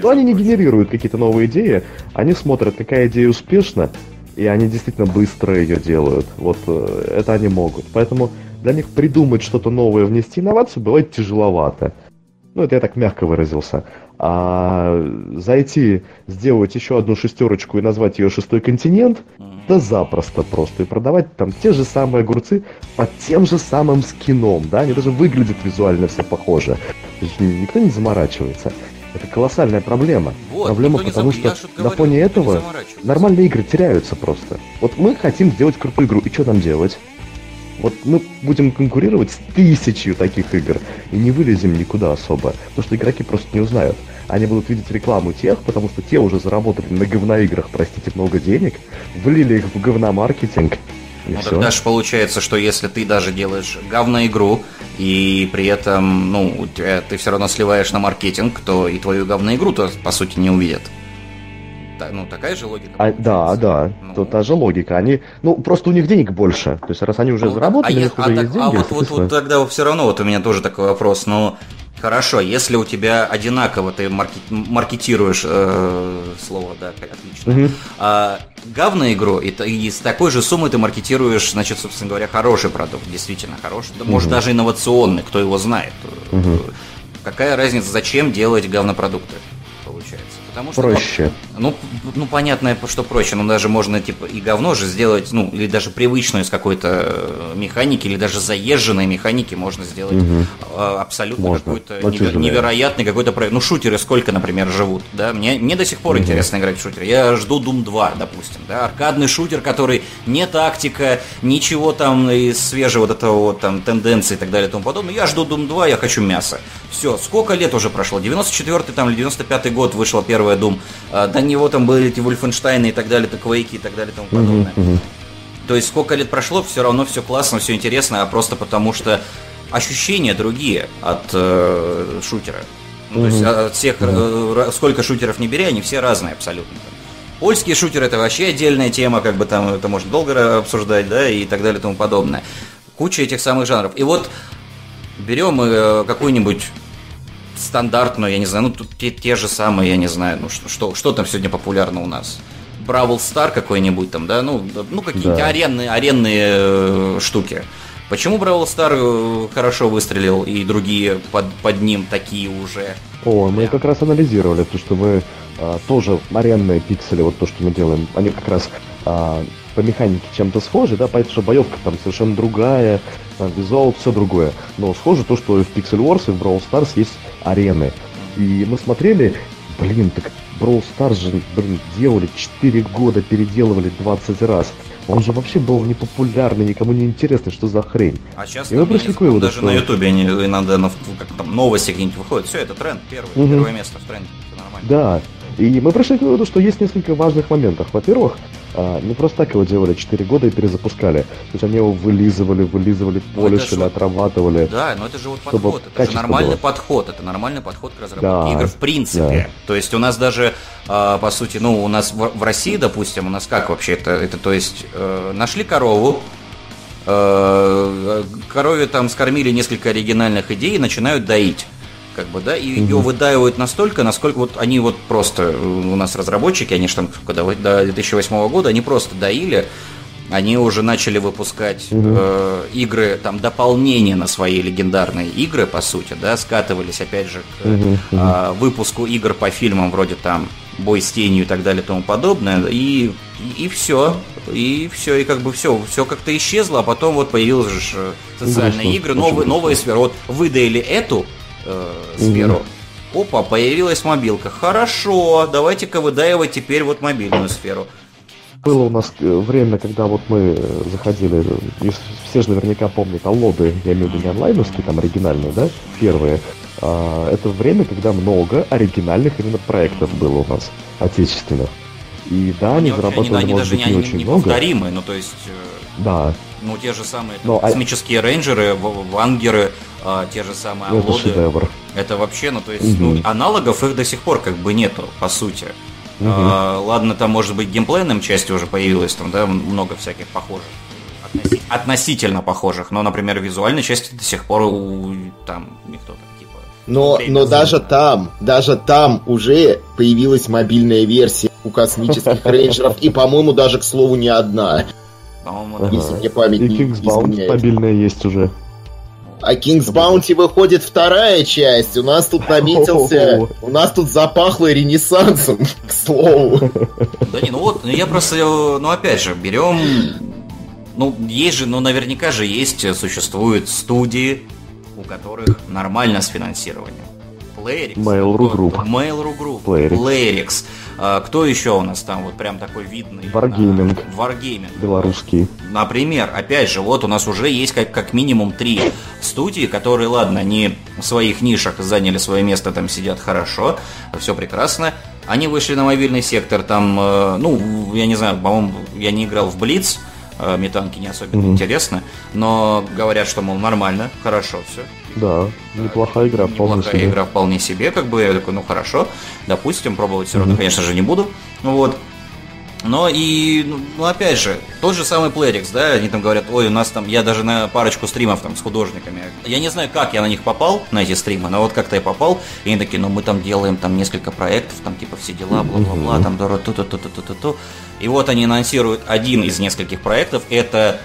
ну, они не генерируют какие-то новые идеи, они смотрят, какая идея успешна, и они действительно быстро ее делают. Вот э, это они могут. Поэтому для них придумать что-то новое, внести инновацию бывает тяжеловато. Ну, это я так мягко выразился. А зайти, сделать еще одну шестерочку и назвать ее шестой континент, да запросто просто. И продавать там те же самые огурцы под тем же самым скином, да, они даже выглядят визуально все есть никто не заморачивается. Это колоссальная проблема. Вот, проблема, потому заб... что на говорю, фоне этого нормальные игры теряются просто. Вот мы хотим сделать крутую игру, и что нам делать? Вот мы будем конкурировать с тысячью таких игр и не вылезем никуда особо, потому что игроки просто не узнают. Они будут видеть рекламу тех, потому что те уже заработали на говноиграх, простите, много денег, влили их в говномаркетинг, и ну, все. тогда же получается, что если ты даже делаешь говноигру, и при этом, ну, ты все равно сливаешь на маркетинг, то и твою говноигру-то, по сути, не увидят. Так, ну, такая же логика. А, да, да, ну. то та же логика. Они, ну, просто у них денег больше. То есть, раз они уже ну, заработали, а у них а, уже так, есть деньги. А вот, вот, вот тогда все равно вот у меня тоже такой вопрос. Ну, Хорошо, если у тебя одинаково ты маркет, маркетируешь э, слово, да, отлично. Mm-hmm. А, говно игру, и, и с такой же суммой ты маркетируешь, значит, собственно говоря, хороший продукт, действительно хороший, mm-hmm. может даже инновационный, кто его знает. Mm-hmm. Какая разница, зачем делать говнопродукты, получается? Потому что, проще. Ну, ну, понятно, что проще, но даже можно типа и говно же сделать, ну, или даже привычную из какой-то э, механики, или даже заезженной механики можно сделать угу. абсолютно какой-то невер- невероятный какой-то проект. Ну, шутеры сколько, например, живут, да? Мне, мне до сих пор угу. интересно играть в шутеры. Я жду Doom 2, допустим, да? Аркадный шутер, который не тактика, ничего там из свежего вот этого вот там тенденции и так далее и тому подобное. Я жду Doom 2, я хочу мясо. Все, сколько лет уже прошло? 94-й там или 95-й год вышла первая Doom. А, до него там были эти Вольфенштейны и так далее, то Квейки и так далее и тому подобное. Uh-huh, uh-huh. То есть сколько лет прошло, все равно все классно, все интересно, а просто потому что ощущения другие от э, шутера. Ну, uh-huh. То есть от всех, uh-huh. сколько шутеров не бери, они все разные абсолютно. Польские шутеры это вообще отдельная тема, как бы там это можно долго обсуждать, да, и так далее и тому подобное. Куча этих самых жанров. И вот берем э, какую-нибудь стандартную, я не знаю, ну тут те, те же самые, я не знаю, ну что, что, что там сегодня популярно у нас? Бравл Стар какой-нибудь там, да, ну, ну какие-то да. аренные, аренные э, штуки. Почему Бравл Стар э, хорошо выстрелил и другие под, под ним такие уже? О, мы как раз анализировали, то что мы а, тоже аренные пиксели, вот то, что мы делаем, они как раз а, по механике чем-то схожи, да, понятно, что боевка там совершенно другая, там, визуал, все другое. Но схоже то, что в Pixel Wars и в Brawl Stars есть арены. И мы смотрели, блин, так Brawl Stars же, блин, делали 4 года, переделывали 20 раз. Он же вообще был непопулярный, никому не интересный, что за хрень. А сейчас и мы пришли к выводу, даже что... на ютубе они иногда ну, как там новости какие-нибудь выходят. Все, это тренд, первый, угу. первое место в тренде. Все нормально. Да. И мы пришли к выводу, что есть несколько важных моментов. Во-первых, а, не просто так его делали 4 года и перезапускали. То есть они его вылизывали, вылизывали, ну, полишили, ну, отрабатывали. Да, но это же вот подход. Это же нормальный было. подход. Это нормальный подход к разработке да, игр в принципе. Да. То есть у нас даже, э, по сути, ну, у нас в, в России, допустим, у нас как вообще это? Это то есть э, нашли корову, э, корове там скормили несколько оригинальных идей и начинают доить как бы, да, и угу. ее выдаивают настолько, насколько вот они вот просто, у нас разработчики, они же там, когда до 2008 года, они просто доили, они уже начали выпускать угу. э, игры, там, дополнения на свои легендарные игры, по сути, да, скатывались, опять же, к угу. э, выпуску игр по фильмам, вроде там Бой с тенью и так далее и тому подобное, и, и, все, и все, и как бы все, все как-то исчезло, а потом вот появилась же э, социальные Грустно, игры, новые, новые сферы. Вот выдаили эту, э, сферу. Угу. Опа, появилась мобилка. Хорошо, давайте-ка выдаивать теперь вот мобильную сферу. Было у нас э, время, когда вот мы э, заходили, все же наверняка помнят аллоды, я имею в виду не онлайновские, там оригинальные, да, первые. А, это время, когда много оригинальных именно проектов было у нас, отечественных. И да, они, они зарабатывали, они, может быть, не, не очень не много. ну то есть... Э, да. Ну, те же самые Но, а космические а... рейнджеры, вангеры, а, те же самые ну. Это шедевр. Это вообще, ну то есть, угу. ну, аналогов их до сих пор как бы нету, по сути. Угу. А, ладно, там может быть геймплейным части уже появилось, там, да, много всяких похожих. Относи- относительно похожих, но, например, визуальной части до сих пор у, там никто так типа. Но, но даже там, даже там уже появилась мобильная версия у космических рейнджеров, и, по-моему, даже, к слову, не одна. По-моему, Если мне память и не изменяет. мобильная есть уже. А King's Bounty выходит вторая часть. У нас тут наметился... У нас тут запахло ренессансом, к слову. Да не, ну вот, я просто... Ну опять же, берем... Ну, есть же, ну наверняка же есть, существуют студии, у которых нормально с финансированием. Playrix. Mail.ru Group. Mail.ru Group. Playrix. Playrix. А, кто еще у нас там вот прям такой видный? Wargaming. А, Wargaming. Белорусский. Например, опять же, вот у нас уже есть как, как минимум три студии, которые, ладно, они в своих нишах заняли свое место, там сидят хорошо, все прекрасно. Они вышли на мобильный сектор, там, э, ну, я не знаю, по-моему, я не играл в Блиц, э, метанки не особенно mm-hmm. интересно, но говорят, что, мол, нормально, хорошо все. Да, неплохая игра, вполне неплохая себе. игра вполне себе, как бы я такой, ну хорошо, допустим, пробовать все равно, mm-hmm. конечно же, не буду, вот. Но и, ну, ну, опять же, тот же самый Playrix, да, они там говорят, ой, у нас там, я даже на парочку стримов там с художниками, я не знаю, как я на них попал, на эти стримы, но вот как-то я попал, и они такие, ну, мы там делаем там несколько проектов, там типа все дела, бла-бла-бла, там, ту ту И вот они анонсируют один из нескольких проектов, это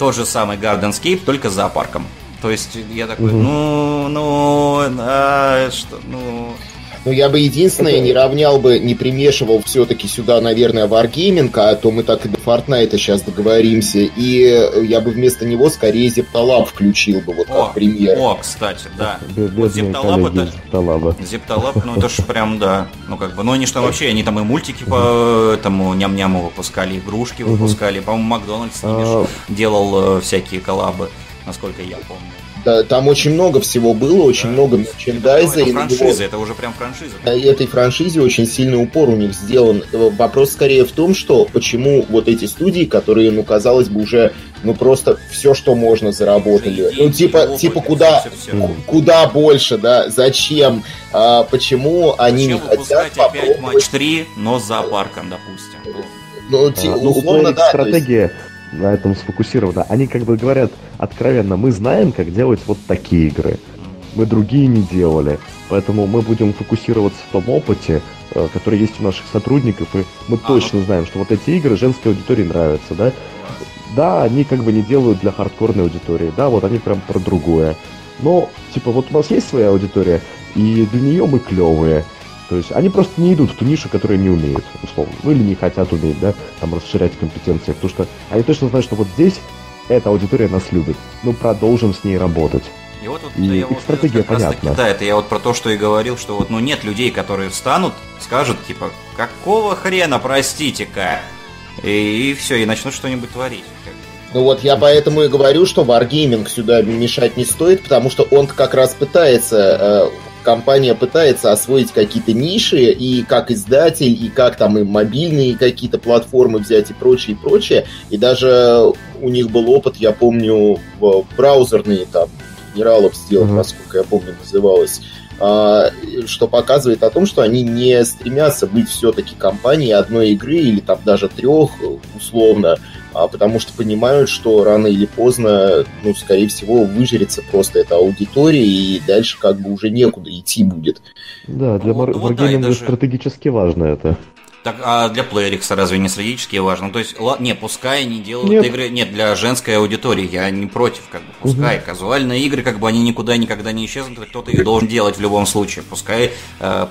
тот же самый Gardenscape, только с зоопарком. То есть я такой, ну, ну, а, что, ну... Ну, я бы единственное не равнял бы, не примешивал все-таки сюда, наверное, Wargaming, а то мы так и до Fortnite сейчас договоримся. И я бы вместо него скорее Зепталаб включил бы, вот о, как пример. О, кстати, да. Вот Зепталаб это... Зепталаб, ну это ж прям, да. Ну как бы, ну они что вообще, они там и мультики по этому ням-няму выпускали, игрушки выпускали. По-моему, Макдональдс с ними а. делал э, всякие коллабы насколько я помню. Да, там очень много всего было, очень да, много мерчендайза. Это, франшиза, него... это уже прям франшиза. Да, и этой франшизе очень сильный упор у них сделан. Вопрос скорее в том, что почему вот эти студии, которые, ну, казалось бы, уже, ну, просто все, что можно, заработали. Ну, типа, опыт, типа куда, все, все, все. куда больше, да, зачем, а, почему они зачем не хотят попробовать... опять матч 3, но с зоопарком, допустим. Ну, ну, ну условно, да. Стратегия... Есть на этом сфокусировано. Они как бы говорят откровенно, мы знаем, как делать вот такие игры. Мы другие не делали. Поэтому мы будем фокусироваться в том опыте, э, который есть у наших сотрудников, и мы а, точно знаем, что вот эти игры женской аудитории нравятся, да? Да, они как бы не делают для хардкорной аудитории, да, вот они прям про другое. Но, типа, вот у нас есть своя аудитория, и для нее мы клевые. То есть они просто не идут в ту нишу, которую не умеют, условно. Ну или не хотят уметь, да, там расширять компетенции. Потому что они точно знают, что вот здесь эта аудитория нас любит. Ну, продолжим с ней работать. И вот, вот и я их вот, стратегия понятна. Да, это я вот про то, что и говорил, что вот ну нет людей, которые встанут, скажут, типа, какого хрена, простите-ка, и, и все, и начнут что-нибудь творить. Ну вот я поэтому и говорю, что Wargaming сюда мешать не стоит, потому что он как раз пытается, э, компания пытается освоить какие-то ниши, и как издатель, и как там и мобильные какие-то платформы взять и прочее, и прочее. И даже у них был опыт, я помню, в браузерные там генералов сделать, uh-huh. насколько я помню, называлось что показывает о том, что они не стремятся быть все-таки компанией одной игры или там даже трех, условно, а потому что понимают, что рано или поздно, ну, скорее всего, выжрется просто эта аудитория, и дальше как бы уже некуда идти будет. Да, для ну, вот, да, даже... стратегически важно это. Так, а для PlayerX разве не стратегически важно? Ну, то есть, ла, не, пускай они делают нет. игры, нет, для женской аудитории, я не против, как бы, пускай, угу. казуальные игры, как бы, они никуда никогда не исчезнут, кто-то их должен делать в любом случае, пускай э,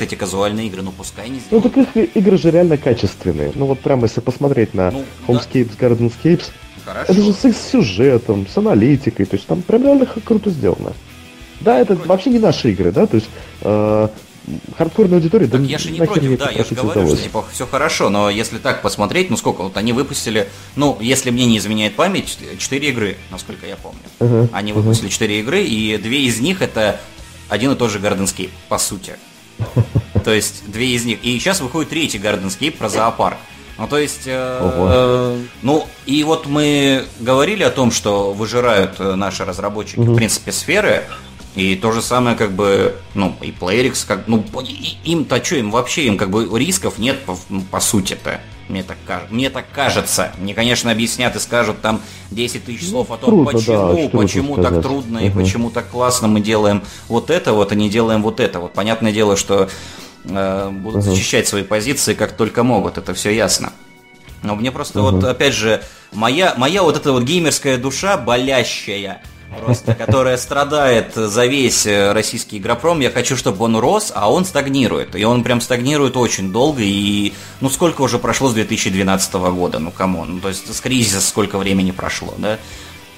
угу. эти казуальные игры, ну, пускай не сделают. Ну, так их игры же реально качественные, ну, вот прямо если посмотреть на ну, Homescapes, да. Gardenscapes, Хорошо. это же с, сюжетом, с аналитикой, то есть там прям реально круто сделано. Да, это вообще не наши игры, да, то есть э, хардкорная аудитория, так да я же не против, да, я же говорю, что типа все хорошо, но если так посмотреть, ну сколько, вот они выпустили, ну, если мне не изменяет память, 4 игры, насколько я помню. Uh-huh, они выпустили uh-huh. 4 игры, и две из них это один и тот же Gardenscape, по сути. То есть две из них. И сейчас выходит третий Gardenscape про зоопарк. Ну, то есть, э, э, ну, и вот мы говорили о том, что выжирают э, наши разработчики, угу. в принципе, сферы, и то же самое, как бы, ну, и PlayerX, как, ну, им-то что, им вообще, им как бы рисков нет по, по сути-то. Мне так, мне так кажется. Мне, конечно, объяснят и скажут там 10 тысяч слов о том, трудно, почему, да, почему так трудно угу. и почему так классно мы делаем вот это вот, а не делаем вот это. Вот понятное дело, что э, будут угу. защищать свои позиции как только могут, это все ясно. Но мне просто угу. вот, опять же, моя, моя вот эта вот геймерская душа болящая – просто, которая страдает за весь э, российский игропром. Я хочу, чтобы он рос, а он стагнирует. И он прям стагнирует очень долго. И ну сколько уже прошло с 2012 года? Ну come on. Ну, то есть с кризиса сколько времени прошло, да?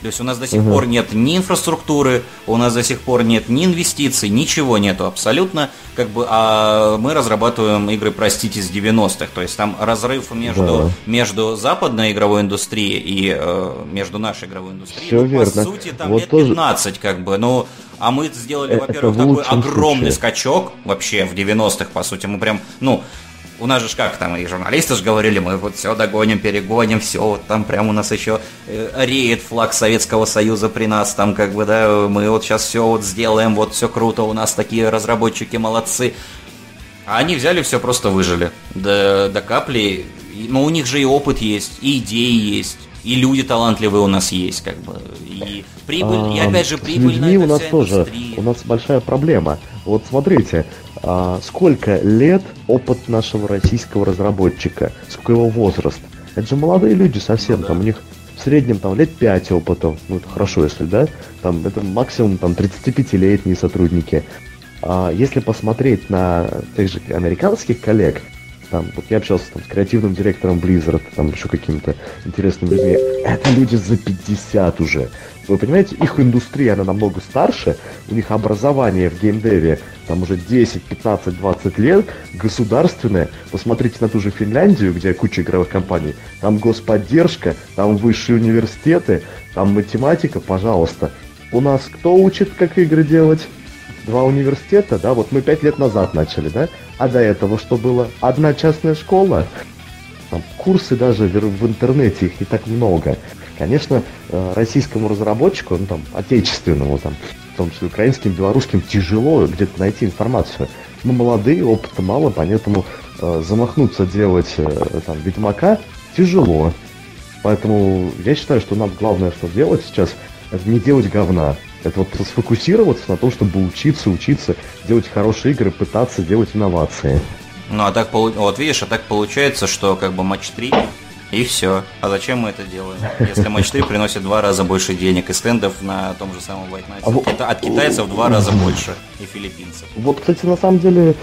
То есть у нас до сих угу. пор нет ни инфраструктуры, у нас до сих пор нет ни инвестиций, ничего нету абсолютно. Как бы, а мы разрабатываем игры, простите, с 90-х. То есть там разрыв между, да. между западной игровой индустрией и э, между нашей игровой индустрией. Все ну, верно. По сути, там вот лет тоже... 15, как бы. Ну, а мы сделали, во-первых, такой огромный случае. скачок вообще в 90-х, по сути. Мы прям, ну, у нас же как там, и журналисты же говорили, мы вот все догоним, перегоним, все, вот там прям у нас еще э, реет флаг Советского Союза при нас, там как бы, да, мы вот сейчас все вот сделаем, вот все круто, у нас такие разработчики молодцы. А они взяли все, просто выжили до, до капли. Но у них же и опыт есть, и идеи есть, и люди талантливые у нас есть, как бы. И прибыль, а, и опять же прибыльная у нас тоже, у нас большая проблема. Вот смотрите, а, сколько лет опыт нашего российского разработчика, сколько его возраст. Это же молодые люди совсем, ну, там у них в среднем там лет 5 опытов, ну это хорошо, если, да, там это максимум там 35-летние сотрудники. А если посмотреть на тех же американских коллег, там, вот я общался там, с креативным директором Blizzard, там еще какими-то интересными людьми, это люди за 50 уже. Вы понимаете, их индустрия, она намного старше, у них образование в геймдеве там уже 10, 15, 20 лет, государственное. Посмотрите на ту же Финляндию, где куча игровых компаний. Там господдержка, там высшие университеты, там математика, пожалуйста. У нас кто учит, как игры делать? Два университета, да, вот мы пять лет назад начали, да? А до этого что было? Одна частная школа, там, курсы даже в интернете, их не так много. Конечно, э, российскому разработчику, ну там, отечественному, там, в том числе украинским, белорусским, тяжело где-то найти информацию. Мы молодые, опыта мало, поэтому э, замахнуться делать э, там Ведьмака тяжело. Поэтому я считаю, что нам главное, что делать сейчас, это не делать говна. Это вот сфокусироваться на том, чтобы учиться, учиться, делать хорошие игры, пытаться делать инновации. Ну, а так, вот видишь, а так получается, что как бы матч 3 И все. А зачем мы это делаем? Если матч 3 приносит в два раза больше денег и стендов на том же самом White Night. А от китайцев в два раза больше и филиппинцев. Вот, кстати, на самом деле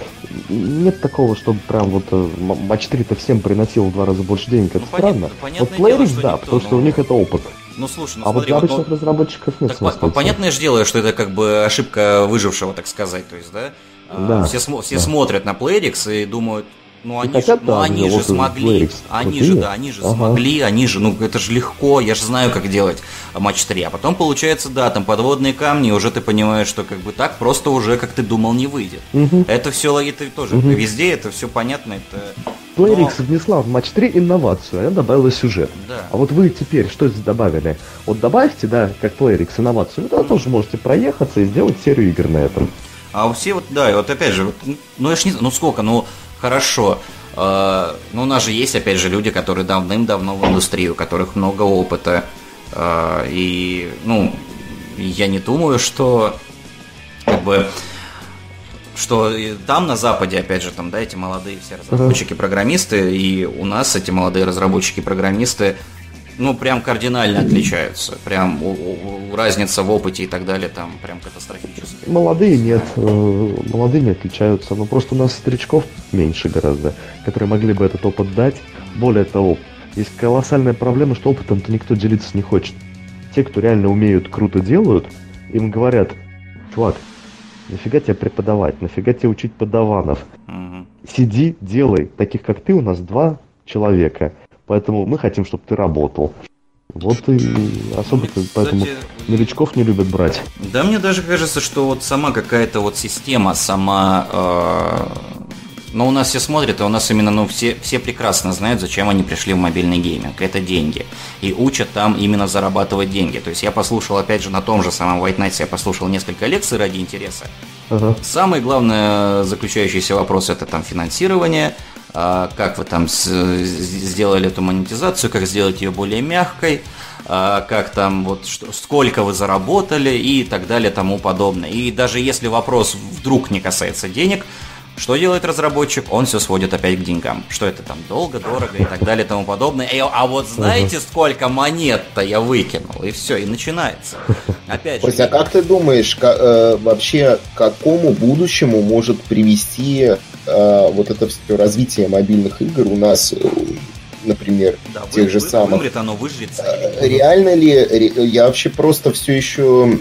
нет такого, чтобы прям вот э, матч 3-то всем приносил в два раза больше денег. Это ну, странно. Понятно, вот Playrix, да, потому что у них это опыт. Ну слушай, ну а смотри, вот для обычных вот, разработчиков нет смысла. Понятное же дело, что это как бы ошибка выжившего, так сказать, то есть, да? А, да все, все да. смотрят на Playrix и думают, ну они, же, ну, они же смогли, они же, да, они же ага. смогли, они же, ну это же легко, я же знаю, как делать матч 3. А потом получается, да, там подводные камни, уже ты понимаешь, что как бы так просто уже, как ты думал, не выйдет. Угу. Это все, это тоже, угу. везде это все понятно, это... Playrix Но... внесла в матч 3 инновацию, она добавила сюжет. Да. А вот вы теперь что здесь добавили? Вот добавьте, да, как Playrix инновацию, вы тогда тоже можете проехаться и сделать серию игр на этом. А все вот, да, и вот опять же, вот, ну я ж не ну сколько, ну хорошо. Э, ну, у нас же есть, опять же, люди, которые давным-давно в индустрии, у которых много опыта. Э, и, ну, я не думаю, что как бы что там на Западе, опять же, там, да, эти молодые все разработчики-программисты, и у нас эти молодые разработчики-программисты ну, прям кардинально отличаются. Прям разница в опыте и так далее там прям катастрофическая. Молодые нет, э, молодые не отличаются, но просто у нас старичков меньше гораздо, которые могли бы этот опыт дать. Более того, есть колоссальная проблема, что опытом-то никто делиться не хочет. Те, кто реально умеют, круто делают, им говорят, чувак, нафига тебе преподавать, нафига тебе учить подаванов? Угу. Сиди, делай. Таких, как ты, у нас два человека. Поэтому мы хотим, чтобы ты работал. Вот и особо ну, поэтому новичков не любят брать. Да, мне даже кажется, что вот сама какая-то вот система, сама э, но у нас все смотрят, и у нас именно, ну, все, все прекрасно знают, зачем они пришли в мобильный гейминг. Это деньги. И учат там именно зарабатывать деньги. То есть я послушал, опять же, на том же самом White Night, я послушал несколько лекций ради интереса. Uh-huh. Самый главный заключающийся вопрос это там финансирование, как вы там сделали эту монетизацию, как сделать ее более мягкой, а, как там вот что, сколько вы заработали и так далее тому подобное. И даже если вопрос вдруг не касается денег, что делает разработчик? Он все сводит опять к деньгам. Что это там долго, дорого и так далее и тому подобное. И, а вот знаете, сколько монет-то я выкинул? И все, и начинается. Опять же. Костя, а как ты думаешь, э, вообще к какому будущему может привести э, вот это все развитие мобильных игр у нас э, например, да, тех вы, же вы, самых. Вымрет оно, выжрется. Реально ли, я вообще просто все еще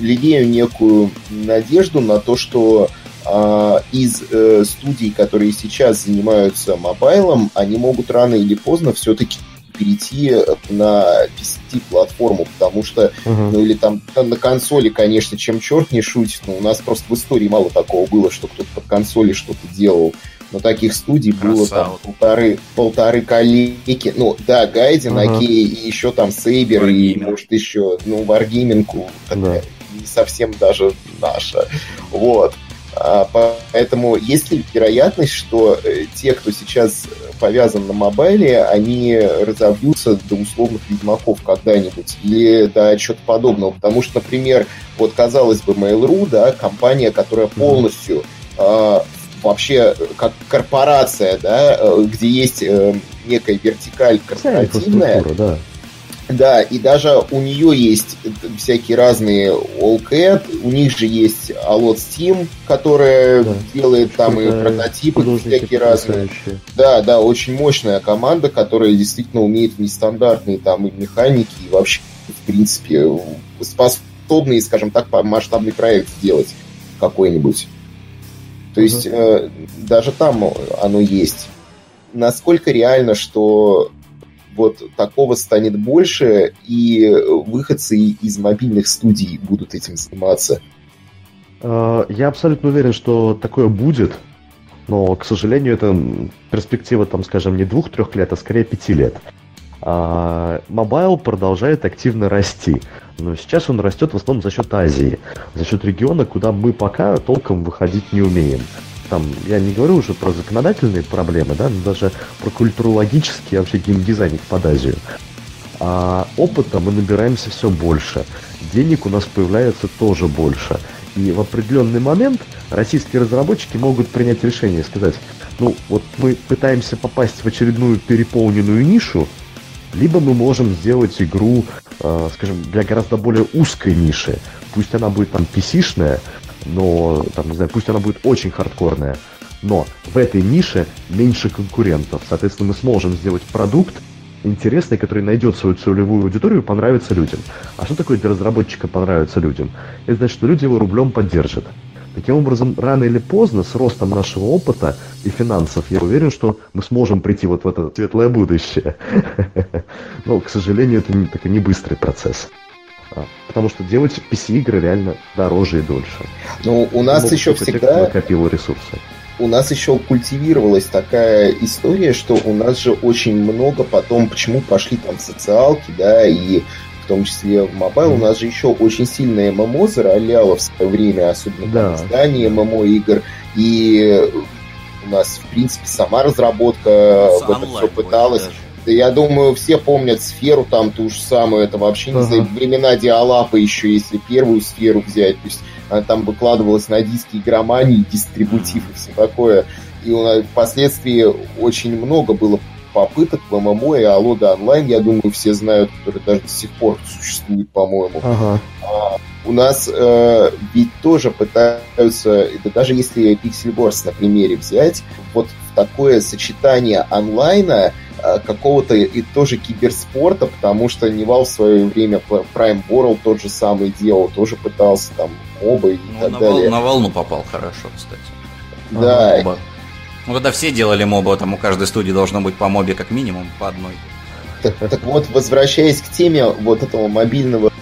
лелею некую надежду на то, что а, из э, студий, которые сейчас занимаются мобайлом, они могут рано или поздно все-таки перейти на PC-платформу, потому что, uh-huh. ну или там, на консоли, конечно, чем черт не шутит, но у нас просто в истории мало такого было, что кто-то под консоли что-то делал. Но таких студий Красава. было там полторы, полторы коллеги. Ну, да, Гайден, uh-huh. окей, и еще там Сейбер, и, может, еще, ну, Wargaming, такая, uh-huh. не совсем даже наша. Вот. А, поэтому есть ли вероятность, что э, те, кто сейчас повязан на мобайле, они разобьются до условных ведьмаков когда-нибудь? Или до чего-то подобного? Потому что, например, вот казалось бы, Mail.ru, да, компания, которая полностью э, вообще как корпорация, да, э, где есть э, некая вертикаль корпоративная, да да, и даже у нее есть всякие разные Allcat, у них же есть Alot Steam, которая да. делает там и прототипы всякие разные. Да, да, очень мощная команда, которая действительно умеет нестандартные там и механики, и вообще, в принципе, способные, скажем так, масштабный проект сделать какой-нибудь. То есть э, даже там оно есть. Насколько реально, что вот такого станет больше, и выходцы из мобильных студий будут этим заниматься. А, я абсолютно уверен, что такое будет, но, к сожалению, это перспектива, там, скажем, не двух-трех лет, а скорее пяти лет. Mobile продолжает активно расти, но сейчас он растет в основном за счет Азии, за счет региона, куда мы пока толком выходить не умеем там, я не говорю уже про законодательные проблемы, да, но даже про культурологические, вообще геймдизайн под Азию. А опыта мы набираемся все больше. Денег у нас появляется тоже больше. И в определенный момент российские разработчики могут принять решение сказать, ну вот мы пытаемся попасть в очередную переполненную нишу, либо мы можем сделать игру, э, скажем, для гораздо более узкой ниши. Пусть она будет там PC-шная, но, там, не знаю, пусть она будет очень хардкорная, но в этой нише меньше конкурентов. Соответственно, мы сможем сделать продукт интересный, который найдет свою целевую аудиторию и понравится людям. А что такое для разработчика понравится людям? Это значит, что люди его рублем поддержат. Таким образом, рано или поздно, с ростом нашего опыта и финансов, я уверен, что мы сможем прийти вот в это светлое будущее. Но, к сожалению, это не, быстрый процесс. А, потому что делать PC-игры реально дороже и дольше. Ну, у нас еще всегда... Накопило ресурсы у нас еще культивировалась такая история, что у нас же очень много потом, почему пошли там социалки, да, и в том числе в mobile, у нас же еще очень сильное ММО зароляло в свое время, особенно да. издание ММО игр, и у нас, в принципе, сама разработка в это все пыталась. Да я думаю, все помнят сферу там ту же самую, это вообще не знаю, времена диалапа еще, если первую сферу взять, то есть она там выкладывалась на диски игромании, дистрибутив и все такое. И у нас впоследствии очень много было попыток в ММО и Алода онлайн, я думаю, все знают, которые даже до сих пор существуют, по-моему. Ага. А, у нас э, ведь тоже пытаются, это даже если Pixel Wars на примере взять, вот в такое сочетание онлайна Э, какого-то и тоже киберспорта, потому что Nival в свое время Prime World тот же самый делал, тоже пытался там моба и ну, так на далее. Вол, на волну попал хорошо, кстати. Да. Ага, ну, когда все делали моба, там у каждой студии должно быть по мобе как минимум по одной. Так, так вот, возвращаясь к теме вот этого мобильного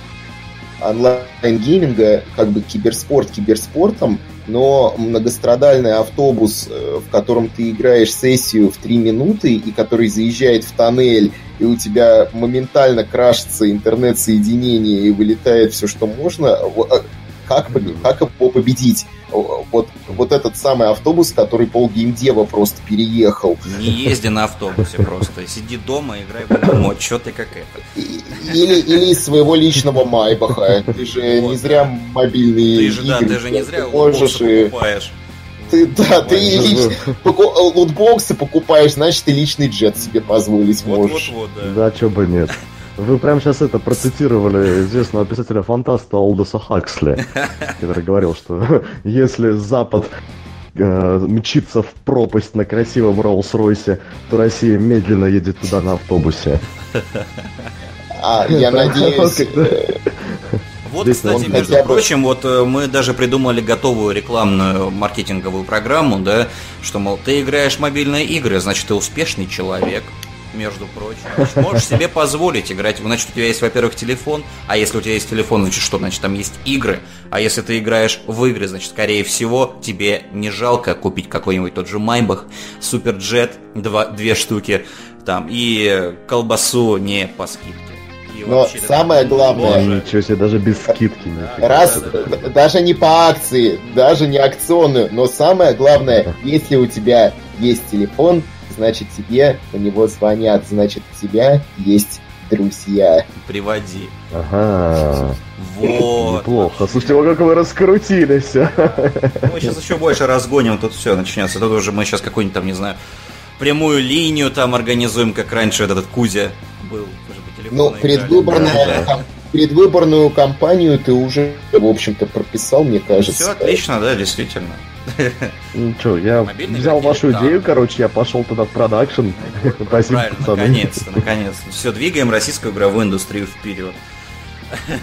онлайн-гейминга, как бы киберспорт киберспортом, но многострадальный автобус, э, в котором ты играешь сессию в 3 минуты и который заезжает в тоннель, и у тебя моментально крашится интернет-соединение и вылетает все, что можно, э, как, как его победить? Вот, вот этот самый автобус, который пол геймдева просто переехал. Не езди на автобусе просто. Сиди дома, играй в ММО. Чё ты как это? Или, или из своего личного Майбаха. Ты же вот, не зря мобильные ты же, игры. Да, ты же не зря можешь и... покупаешь. Ты, да, ты лич... лутбоксы покупаешь, значит, ты личный джет себе позволить вот, можешь. Вот, вот, да. да, чё бы нет. Вы прямо сейчас это процитировали известного писателя-фантаста Олдоса Хаксли, который говорил, что если Запад э, мчится в пропасть на красивом Роллс-Ройсе, то Россия медленно едет туда на автобусе. А, я надеюсь... Вот, Здесь кстати, между бы... прочим, вот э, мы даже придумали готовую рекламную маркетинговую программу, да, что, мол, ты играешь в мобильные игры, значит, ты успешный человек, между прочим. Можешь себе позволить играть. Значит, у тебя есть, во-первых, телефон, а если у тебя есть телефон, значит, что? Значит, там есть игры. А если ты играешь в игры, значит, скорее всего, тебе не жалко купить какой-нибудь тот же Майбах, Суперджет, два, две штуки, там, и колбасу не по скидке. Но самое главное... Ничего себе, даже без скидки. Раз, даже не по акции, даже не акционную, но самое главное, если у тебя есть телефон, значит тебе по него звонят, значит у тебя есть друзья. Приводи. Ага. Вот. Неплохо. Слушайте, как вы раскрутились. Мы сейчас еще больше разгоним, тут все начнется. Тут уже мы сейчас какую-нибудь там, не знаю, прямую линию там организуем, как раньше этот Кузя был. Ну, предвыборная, предвыборную кампанию ты уже, в общем-то, прописал, мне кажется. Все отлично, да, действительно. Ну что, я Мобильный взял вашу да. идею, короче, я пошел туда в продакшн. Спасибо, Правильно, наконец-то, наконец-то. Все, двигаем российскую игровую индустрию вперед.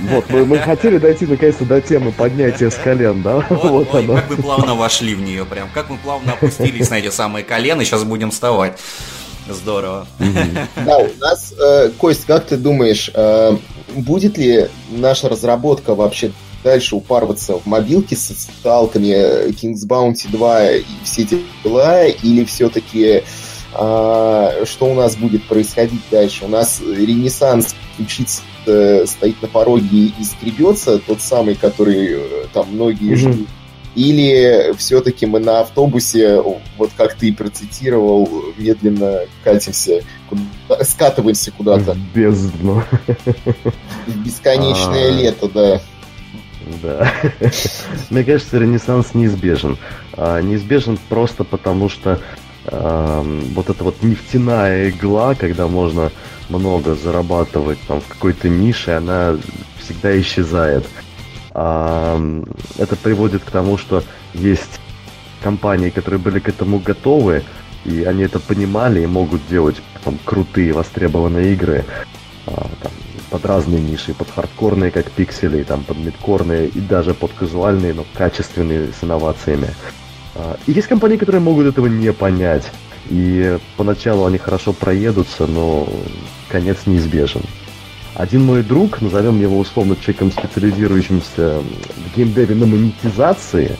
Вот, мы, мы хотели дойти наконец-то до темы поднятия с колен, да? Вот, вот ой, как мы плавно вошли в нее прям, как мы плавно опустились на эти самые колена, сейчас будем вставать. Здорово. Да, у нас, э, Кость, как ты думаешь, э, будет ли наша разработка вообще дальше упарываться в мобилке с социалками King's Bounty 2 и все эти дела, или все-таки а, что у нас будет происходить дальше? У нас ренессанс учиться стоит на пороге и скребется, тот самый, который э, там многие mm-hmm. ждут. Или все-таки мы на автобусе, вот как ты процитировал, медленно катимся, куда, скатываемся куда-то. В бездну. В бесконечное а. лето, да. Да. Мне кажется, ренессанс неизбежен. А, неизбежен просто потому, что вот эта вот нефтяная игла, когда можно много зарабатывать там в какой-то нише, она всегда исчезает. Это приводит к тому, что есть компании, которые были к этому готовы, и они это понимали и могут делать там, крутые востребованные игры а, там, под разные ниши, под хардкорные, как пиксели, там, под мидкорные и даже под казуальные, но качественные с инновациями. А, и есть компании, которые могут этого не понять. И поначалу они хорошо проедутся, но конец неизбежен. Один мой друг, назовем его условно человеком, специализирующимся в геймдеве на монетизации,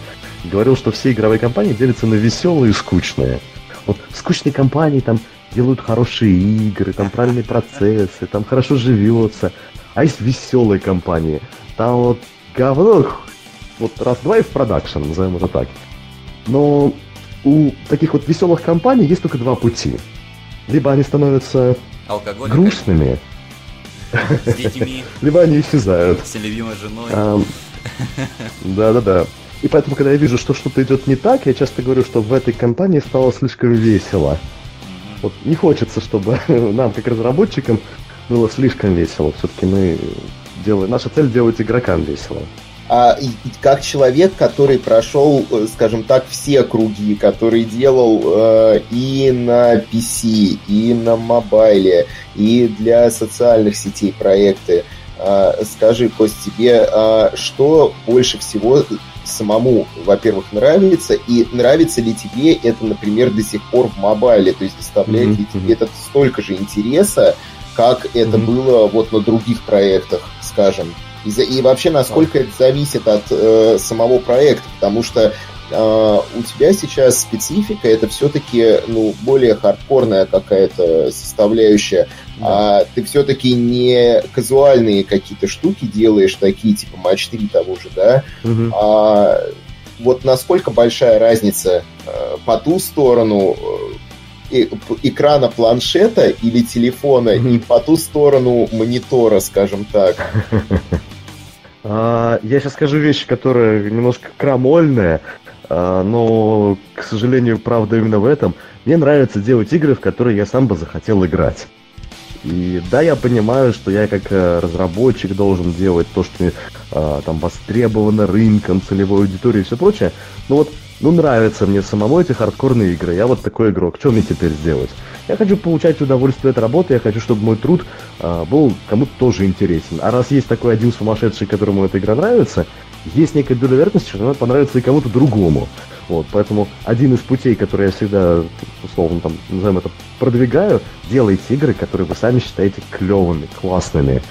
говорил, что все игровые компании делятся на веселые и скучные. Вот скучные компании там делают хорошие игры, там правильные процессы, там хорошо живется. А есть веселые компании. Там вот говно, вот раз-два и в продакшн, назовем это так. Но у таких вот веселых компаний есть только два пути. Либо они становятся грустными, с детьми, либо они исчезают. С любимой женой. Да-да-да. И поэтому, когда я вижу, что что-то идет не так, я часто говорю, что в этой компании стало слишком весело. Вот не хочется, чтобы нам, как разработчикам, было слишком весело. Все-таки мы делаем... Наша цель делать игрокам весело. А как человек, который прошел, э, скажем так, все круги, который делал э, и на PC, и на мобайле, и для социальных сетей проекты, э, скажи, Кость, тебе, э, что больше всего самому, во-первых, нравится, и нравится ли тебе это, например, до сих пор в мобайле, то есть доставляет mm-hmm. ли тебе это столько же интереса, как это mm-hmm. было вот на других проектах, скажем. И, и вообще, насколько это зависит от э, самого проекта, потому что Uh, у тебя сейчас специфика, это все-таки ну, более хардкорная какая-то составляющая. Да. А ты все-таки не казуальные какие-то штуки делаешь, такие типа матч 3 того же, да? Угу. А вот насколько большая разница uh, по ту сторону э, экрана планшета или телефона mm и по ту сторону монитора, скажем так. А, я сейчас скажу вещь, которая немножко крамольная, а, но, к сожалению, правда именно в этом. Мне нравится делать игры, в которые я сам бы захотел играть. И да, я понимаю, что я как э, разработчик должен делать то, что э, там востребовано рынком, целевой аудиторией и все прочее. Но вот, ну нравятся мне самому эти хардкорные игры. Я вот такой игрок. Что мне теперь сделать? Я хочу получать удовольствие от работы, я хочу, чтобы мой труд э, был кому-то тоже интересен. А раз есть такой один сумасшедший, которому эта игра нравится, есть некая доля вероятности, что она понравится и кому-то другому. Вот, поэтому один из путей, который я всегда, условно, там, назовем это, продвигаю, делайте игры, которые вы сами считаете клевыми, классными.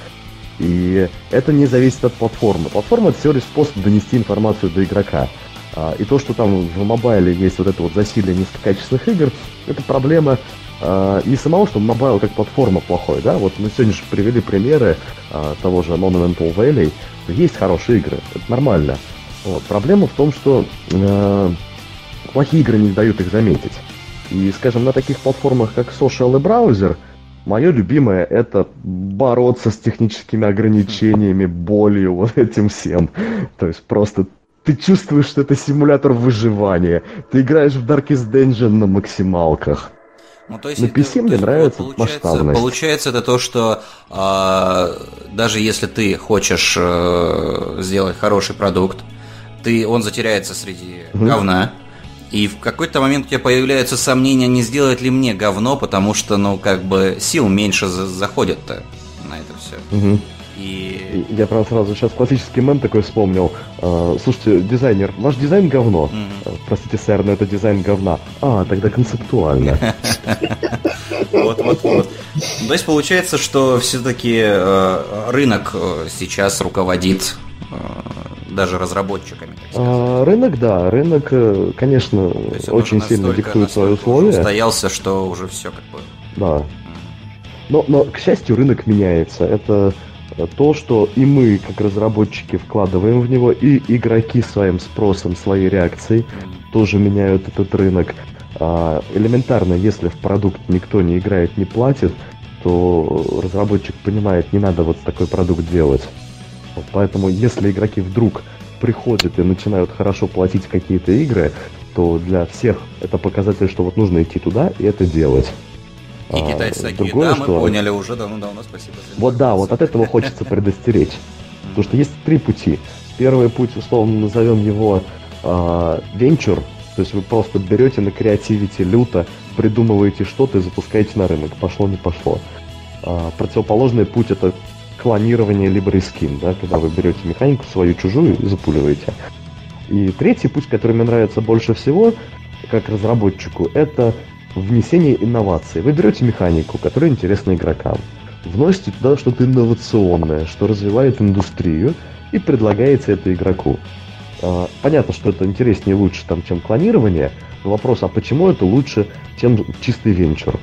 И это не зависит от платформы. Платформа это всего лишь способ донести информацию до игрока. А, и то, что там в mobile е есть вот это вот засилие низкокачественных игр, это проблема а, не самого, что mobile как платформа плохой, да, вот мы сегодня же привели примеры а, того же Monumental Valley, есть хорошие игры, это нормально. Вот. Проблема в том, что плохие игры не дают их заметить. И, скажем, на таких платформах, как Social и браузер, мое любимое это бороться с техническими ограничениями, болью, вот этим всем. То есть просто ты чувствуешь, что это симулятор выживания. Ты играешь в Darkest Dungeon на максималках. Ну, то есть на PC это, мне нравится получается, масштабность. Получается это то, что э, даже если ты хочешь э, сделать хороший продукт, ты, он затеряется среди mm говна, и в какой-то момент у тебя появляется сомнение, не сделать ли мне говно, потому что, ну, как бы сил меньше за- заходит-то на это все. mm И... Я прям сразу сейчас классический мем такой вспомнил. Uh, слушайте, дизайнер, ваш дизайн говно. Mm-hmm. простите, сэр, но это дизайн говна. А, тогда концептуально. Вот, вот, вот. То есть получается, что все-таки э, рынок э, сейчас руководит даже разработчиками. А, рынок, да, рынок, конечно, очень сильно диктует свои условия. Стоялся, что уже все как бы. Да. Но, но, к счастью, рынок меняется. Это то, что и мы, как разработчики, вкладываем в него, и игроки своим спросом, своей реакцией тоже меняют этот рынок. А, элементарно, если в продукт никто не играет, не платит, то разработчик понимает, не надо вот такой продукт делать. Поэтому, если игроки вдруг приходят и начинают хорошо платить какие-то игры, то для всех это показатель, что вот нужно идти туда и это делать. И а, китайцы такие, другое, да, мы что... поняли уже давно-давно, спасибо за Вот да, вот от этого хочется предостеречь. Потому что есть три пути. Первый путь, условно назовем его э, венчур, то есть вы просто берете на креативите люто, придумываете что-то и запускаете на рынок. Пошло, не пошло. А, противоположный путь это клонирование либо рискин, да, когда вы берете механику свою чужую и запуливаете. И третий путь, который мне нравится больше всего, как разработчику, это внесение инноваций. Вы берете механику, которая интересна игрокам, вносите туда что-то инновационное, что развивает индустрию, и предлагаете это игроку. А, понятно, что это интереснее и лучше, там, чем клонирование, но вопрос, а почему это лучше, чем чистый венчур?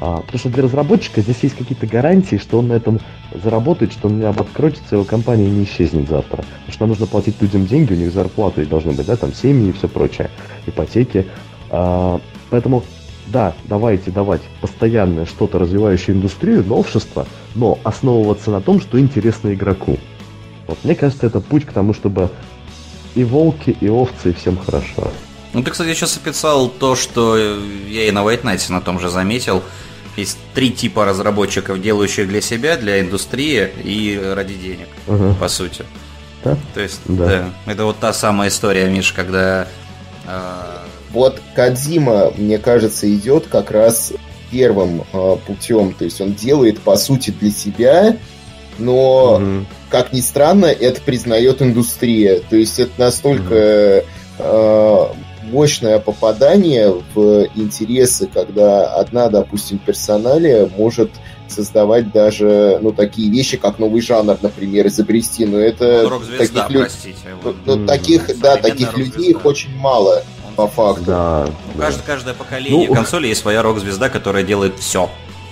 А, потому что для разработчика здесь есть какие-то гарантии, что он на этом заработает, что он не обанкротится, его компания не исчезнет завтра. Потому что нам нужно платить людям деньги, у них зарплаты должны быть, да, там семьи и все прочее, ипотеки. А, поэтому да, давайте давать постоянное что-то развивающее индустрию, новшество, но основываться на том, что интересно игроку. Вот мне кажется, это путь к тому, чтобы и волки, и овцы, и всем хорошо. Ну, ты, кстати, сейчас описал то, что я и на White Knight на том же заметил. Есть три типа разработчиков, делающих для себя, для индустрии и ради денег, угу. по сути. Да? То есть, да. да. Это вот та самая история, Миш, когда... Э... Вот Кадзима, мне кажется, идет как раз первым э, путем. То есть он делает, по сути, для себя, но, угу. как ни странно, это признает индустрия. То есть это настолько... Угу. Э, мощное попадание в интересы, когда одна, допустим, персоналия может создавать даже, ну, такие вещи, как новый жанр, например, изобрести, но это... таких люд... ну, ну, таких, да, таких людей их очень мало, по факту. Да, ну, да. Каждое, каждое поколение ну, консоли есть своя рок-звезда, которая делает все,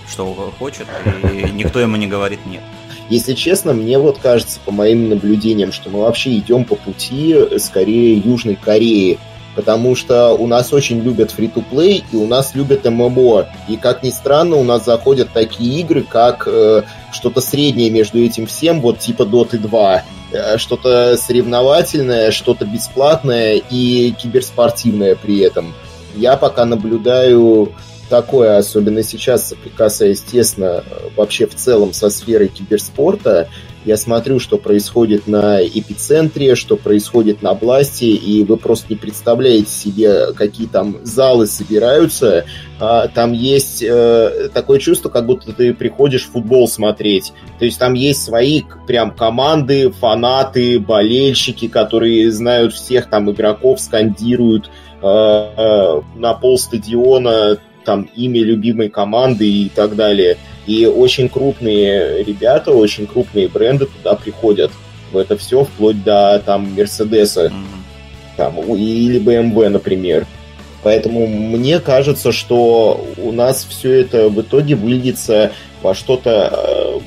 что хочет, и никто ему не говорит нет. Если честно, мне вот кажется, по моим наблюдениям, что мы вообще идем по пути скорее Южной Кореи, потому что у нас очень любят фри-то-плей, и у нас любят ММО. И, как ни странно, у нас заходят такие игры, как э, что-то среднее между этим всем, вот типа Dota 2. Э, что-то соревновательное, что-то бесплатное и киберспортивное при этом. Я пока наблюдаю такое, особенно сейчас, соприкасаясь тесно вообще в целом со сферой киберспорта, я смотрю, что происходит на эпицентре, что происходит на Бласте, и вы просто не представляете себе, какие там залы собираются. А, там есть э, такое чувство, как будто ты приходишь футбол смотреть. То есть там есть свои прям команды, фанаты, болельщики, которые знают всех там игроков, скандируют э, э, на пол стадиона там имя любимой команды и так далее. И очень крупные ребята, очень крупные бренды туда приходят в это все, вплоть до там Мерседеса mm-hmm. там, или BMW, например. Поэтому мне кажется, что у нас все это в итоге выльется во что-то э,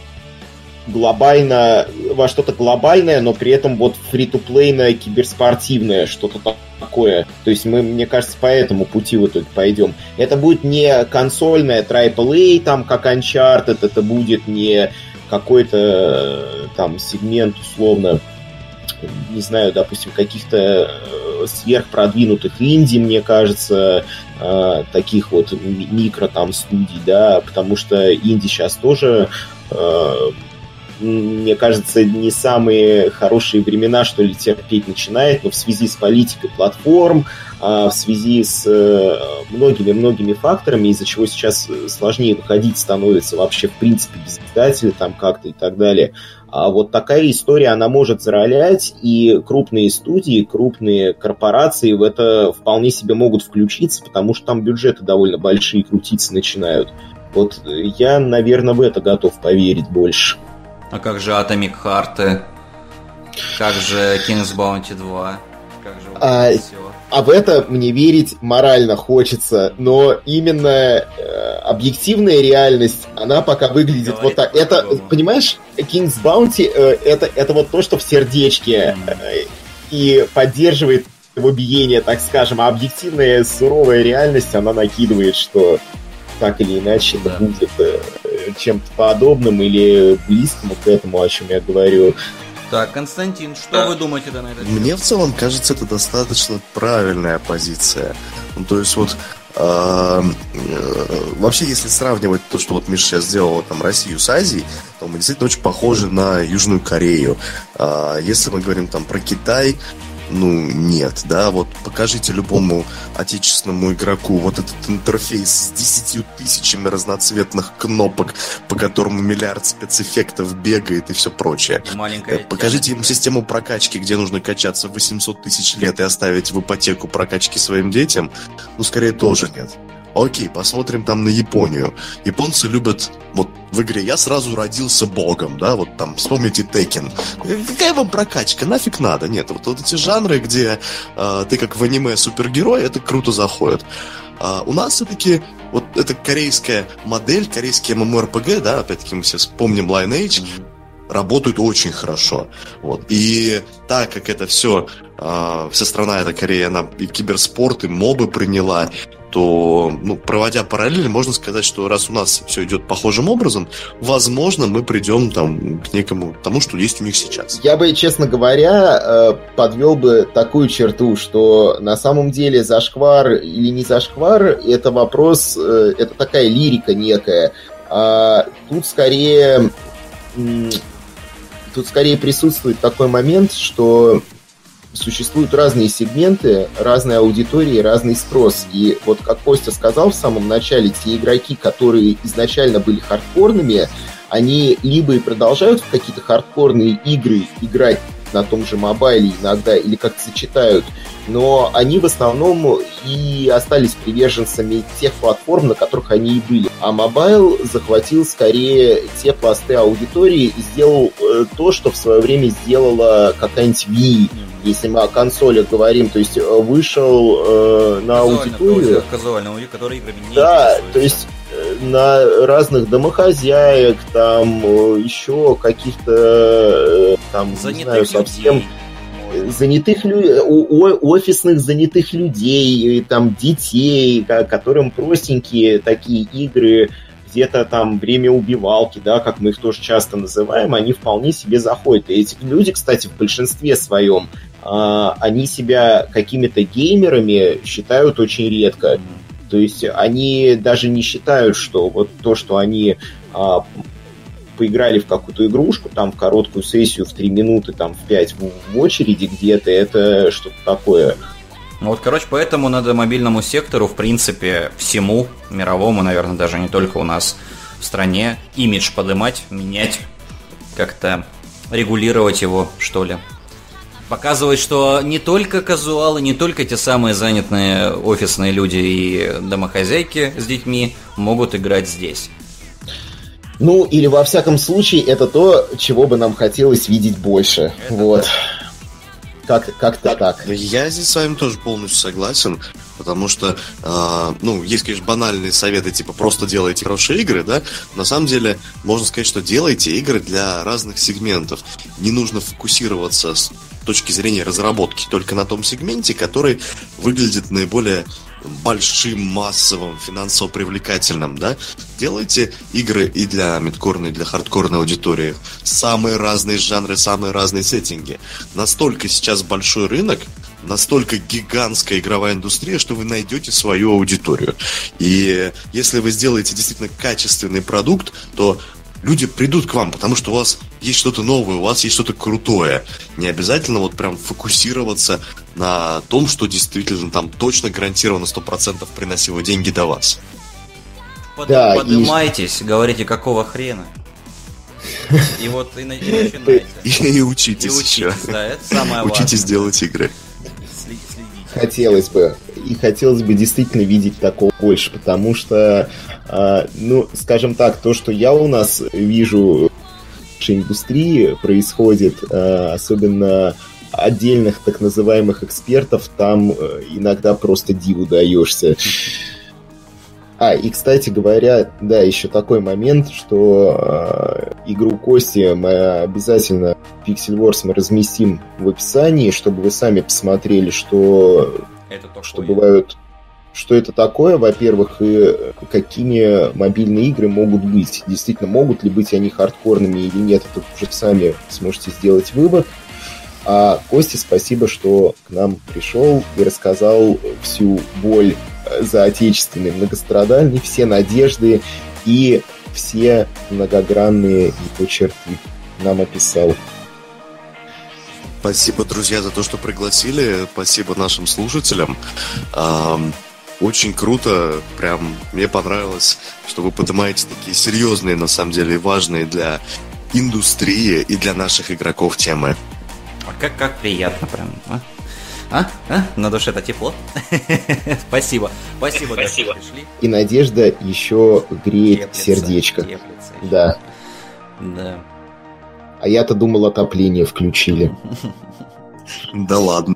глобально, во что-то глобальное, но при этом вот фри-то-плейное, киберспортивное, что-то такое. То есть мы, мне кажется, по этому пути в итоге пойдем. Это будет не консольная AAA, там, как Uncharted, это будет не какой-то там сегмент, условно, не знаю, допустим, каких-то э, сверхпродвинутых инди, мне кажется, э, таких вот микро там студий, да, потому что инди сейчас тоже э, мне кажется, не самые хорошие времена, что ли, терпеть начинает, но в связи с политикой платформ, а, в связи с многими-многими э, факторами, из-за чего сейчас э, сложнее выходить становится вообще, в принципе, без издателя там как-то и так далее. А вот такая история, она может заролять, и крупные студии, крупные корпорации в это вполне себе могут включиться, потому что там бюджеты довольно большие крутиться начинают. Вот я, наверное, в это готов поверить больше. А как же Atomic Heart? Как же King's Bounty 2? Как же а, а в это мне верить морально хочется, но именно э, объективная реальность, она пока выглядит Говорит вот так. Это, понимаешь, King's Bounty э, это, это вот то, что в сердечке mm. э, и поддерживает его биение, так скажем, а объективная суровая реальность, она накидывает, что так или иначе да. будет э, чем-то подобным или близкому к этому, о чем я говорю. Так, Константин, что да. вы думаете да, на это? Мне в целом кажется, это достаточно правильная позиция. Ну, то есть вот э, вообще, если сравнивать то, что вот Миша сейчас сделала там Россию с Азией, то мы действительно очень похожи на Южную Корею. А если мы говорим там про Китай, ну, нет, да, вот покажите любому отечественному игроку вот этот интерфейс с десятью тысячами разноцветных кнопок, по которому миллиард спецэффектов бегает и все прочее. Маленькая э, покажите ему систему прокачки, где нужно качаться 800 тысяч лет и оставить в ипотеку прокачки своим детям, ну, скорее тоже нет. Окей, посмотрим там на Японию. Японцы любят, вот в игре я сразу родился богом, да, вот там, вспомните Текен. Какая вам прокачка, нафиг надо? Нет, вот, вот эти жанры, где э, ты как в аниме супергерой, это круто заходит. А у нас все-таки вот эта корейская модель, корейский MMORPG, да, опять-таки мы все вспомним Lineage, работают очень хорошо. Вот. И так как это все, э, вся страна, эта Корея, она и киберспорт, и мобы приняла, то, ну, проводя параллели, можно сказать, что раз у нас все идет похожим образом, возможно, мы придем там к некому тому, что есть у них сейчас. Я бы, честно говоря, э, подвел бы такую черту, что на самом деле зашквар или не зашквар, это вопрос, э, это такая лирика некая. А тут скорее тут скорее присутствует такой момент, что существуют разные сегменты, разные аудитории, разный спрос. И вот как Костя сказал в самом начале, те игроки, которые изначально были хардкорными, они либо и продолжают в какие-то хардкорные игры играть на том же mobile е иногда или как-то сочетают, но они в основном и остались приверженцами тех платформ, на которых они и были. А mobile захватил скорее те пласты аудитории и сделал э, то, что в свое время сделала какая-нибудь Wii, если мы о консолях говорим, то есть э, вышел э, на аудиторию. Казуально, который играми не Да, то есть на разных домохозяек, там э, еще каких-то э, там, Занятых не знаю, совсем людей. занятых людей, офисных занятых людей, там детей, которым простенькие такие игры, где-то там время убивалки, да, как мы их тоже часто называем, они вполне себе заходят. И эти люди, кстати, в большинстве своем, а, они себя какими-то геймерами считают очень редко. То есть они даже не считают, что вот то, что они а, поиграли в какую-то игрушку, там в короткую сессию в 3 минуты, там в 5 в, очереди где-то, это что-то такое. Ну вот, короче, поэтому надо мобильному сектору, в принципе, всему мировому, наверное, даже не только у нас в стране, имидж поднимать, менять, как-то регулировать его, что ли. Показывает, что не только казуалы, не только те самые занятые офисные люди и домохозяйки с детьми могут играть здесь. Ну, или во всяком случае, это то, чего бы нам хотелось видеть больше. Это вот. Как, как-то так. Я здесь с вами тоже полностью согласен, потому что, э, ну, есть, конечно, банальные советы, типа, просто делайте хорошие игры, да, на самом деле, можно сказать, что делайте игры для разных сегментов. Не нужно фокусироваться точки зрения разработки только на том сегменте, который выглядит наиболее большим, массовым, финансово привлекательным, да? Делайте игры и для мидкорной, и для хардкорной аудитории. Самые разные жанры, самые разные сеттинги. Настолько сейчас большой рынок, настолько гигантская игровая индустрия, что вы найдете свою аудиторию. И если вы сделаете действительно качественный продукт, то люди придут к вам, потому что у вас есть что-то новое, у вас есть что-то крутое. Не обязательно вот прям фокусироваться на том, что действительно там точно гарантированно 100% приносило деньги до вас. Под, да, поднимайтесь, и... говорите, какого хрена. И вот и, и начинайте. И, и учитесь. И учитесь, да, это самое важное. Учитесь делать игры. Хотелось бы. И хотелось бы действительно видеть такого больше, потому что а, ну, скажем так, то, что я у нас вижу в индустрии происходит, а, особенно отдельных так называемых экспертов, там э, иногда просто диву даешься. А, и, кстати говоря, да, еще такой момент, что э, игру Кости мы обязательно Pixel Wars мы разместим в описании, чтобы вы сами посмотрели, что, Это что бывают что это такое, во-первых, и какими мобильные игры могут быть. Действительно, могут ли быть они хардкорными или нет, это уже сами сможете сделать вывод. А Косте спасибо, что к нам пришел и рассказал всю боль за отечественный многострадальный, все надежды и все многогранные его черты нам описал. Спасибо, друзья, за то, что пригласили. Спасибо нашим слушателям. Очень круто, прям мне понравилось, что вы поднимаете такие серьезные, на самом деле, важные для индустрии и для наших игроков темы. А как, как приятно прям, а? А? А? На душе это тепло. Спасибо. Спасибо, Спасибо. что пришли. И надежда еще греет теплится, сердечко. Теплится да. Да. А я-то думал, отопление включили. Да ладно.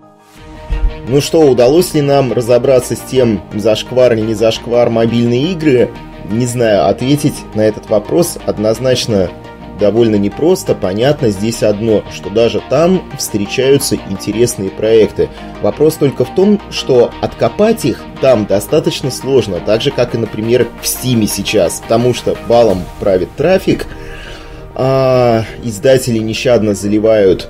Ну что, удалось ли нам разобраться с тем, зашквар или не зашквар мобильные игры? Не знаю, ответить на этот вопрос однозначно довольно непросто. Понятно здесь одно, что даже там встречаются интересные проекты. Вопрос только в том, что откопать их там достаточно сложно, так же как и, например, в Стиме сейчас, потому что балом правит трафик, а издатели нещадно заливают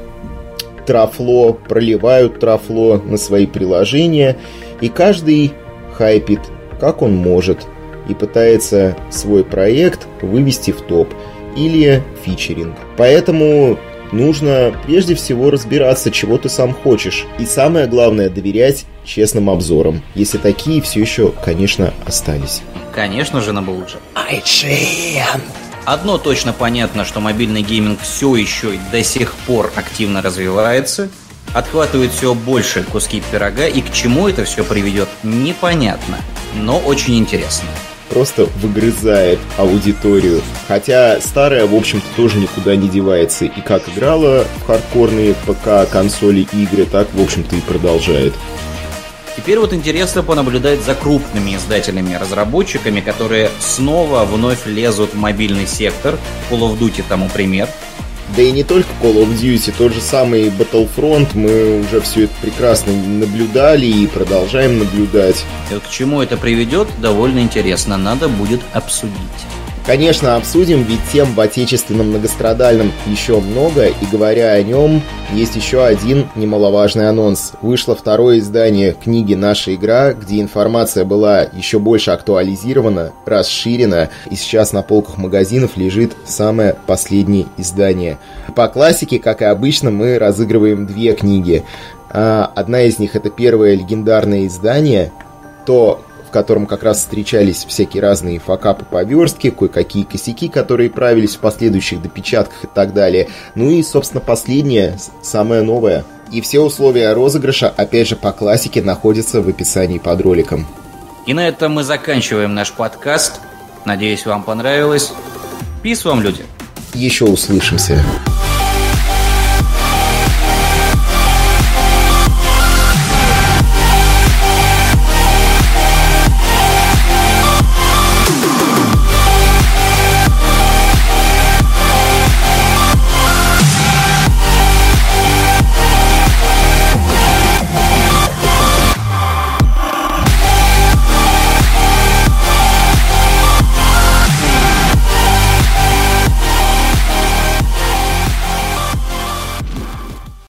трафло, проливают трафло на свои приложения, и каждый хайпит, как он может, и пытается свой проект вывести в топ или фичеринг. Поэтому нужно прежде всего разбираться, чего ты сам хочешь. И самое главное, доверять честным обзорам. Если такие все еще, конечно, остались. Конечно же, на лучше. IGN. Одно точно понятно, что мобильный гейминг все еще и до сих пор активно развивается, отхватывает все больше куски пирога, и к чему это все приведет, непонятно, но очень интересно просто выгрызает аудиторию. Хотя старая, в общем-то, тоже никуда не девается. И как играла в хардкорные ПК, консоли, игры, так, в общем-то, и продолжает. Теперь вот интересно понаблюдать за крупными издателями-разработчиками, которые снова вновь лезут в мобильный сектор. Call of Duty тому пример. Да и не только Call of Duty, тот же самый Battlefront, мы уже все это прекрасно наблюдали и продолжаем наблюдать. Вот к чему это приведет, довольно интересно, надо будет обсудить. Конечно, обсудим, ведь тем в отечественном многострадальном еще много, и говоря о нем, есть еще один немаловажный анонс. Вышло второе издание книги «Наша игра», где информация была еще больше актуализирована, расширена, и сейчас на полках магазинов лежит самое последнее издание. По классике, как и обычно, мы разыгрываем две книги. А, одна из них это первое легендарное издание, то, в котором как раз встречались всякие разные факапы по верстке, кое-какие косяки, которые правились в последующих допечатках и так далее. Ну и, собственно, последнее, самое новое. И все условия розыгрыша, опять же, по классике, находятся в описании под роликом. И на этом мы заканчиваем наш подкаст. Надеюсь, вам понравилось. Пис вам, люди. Еще услышимся.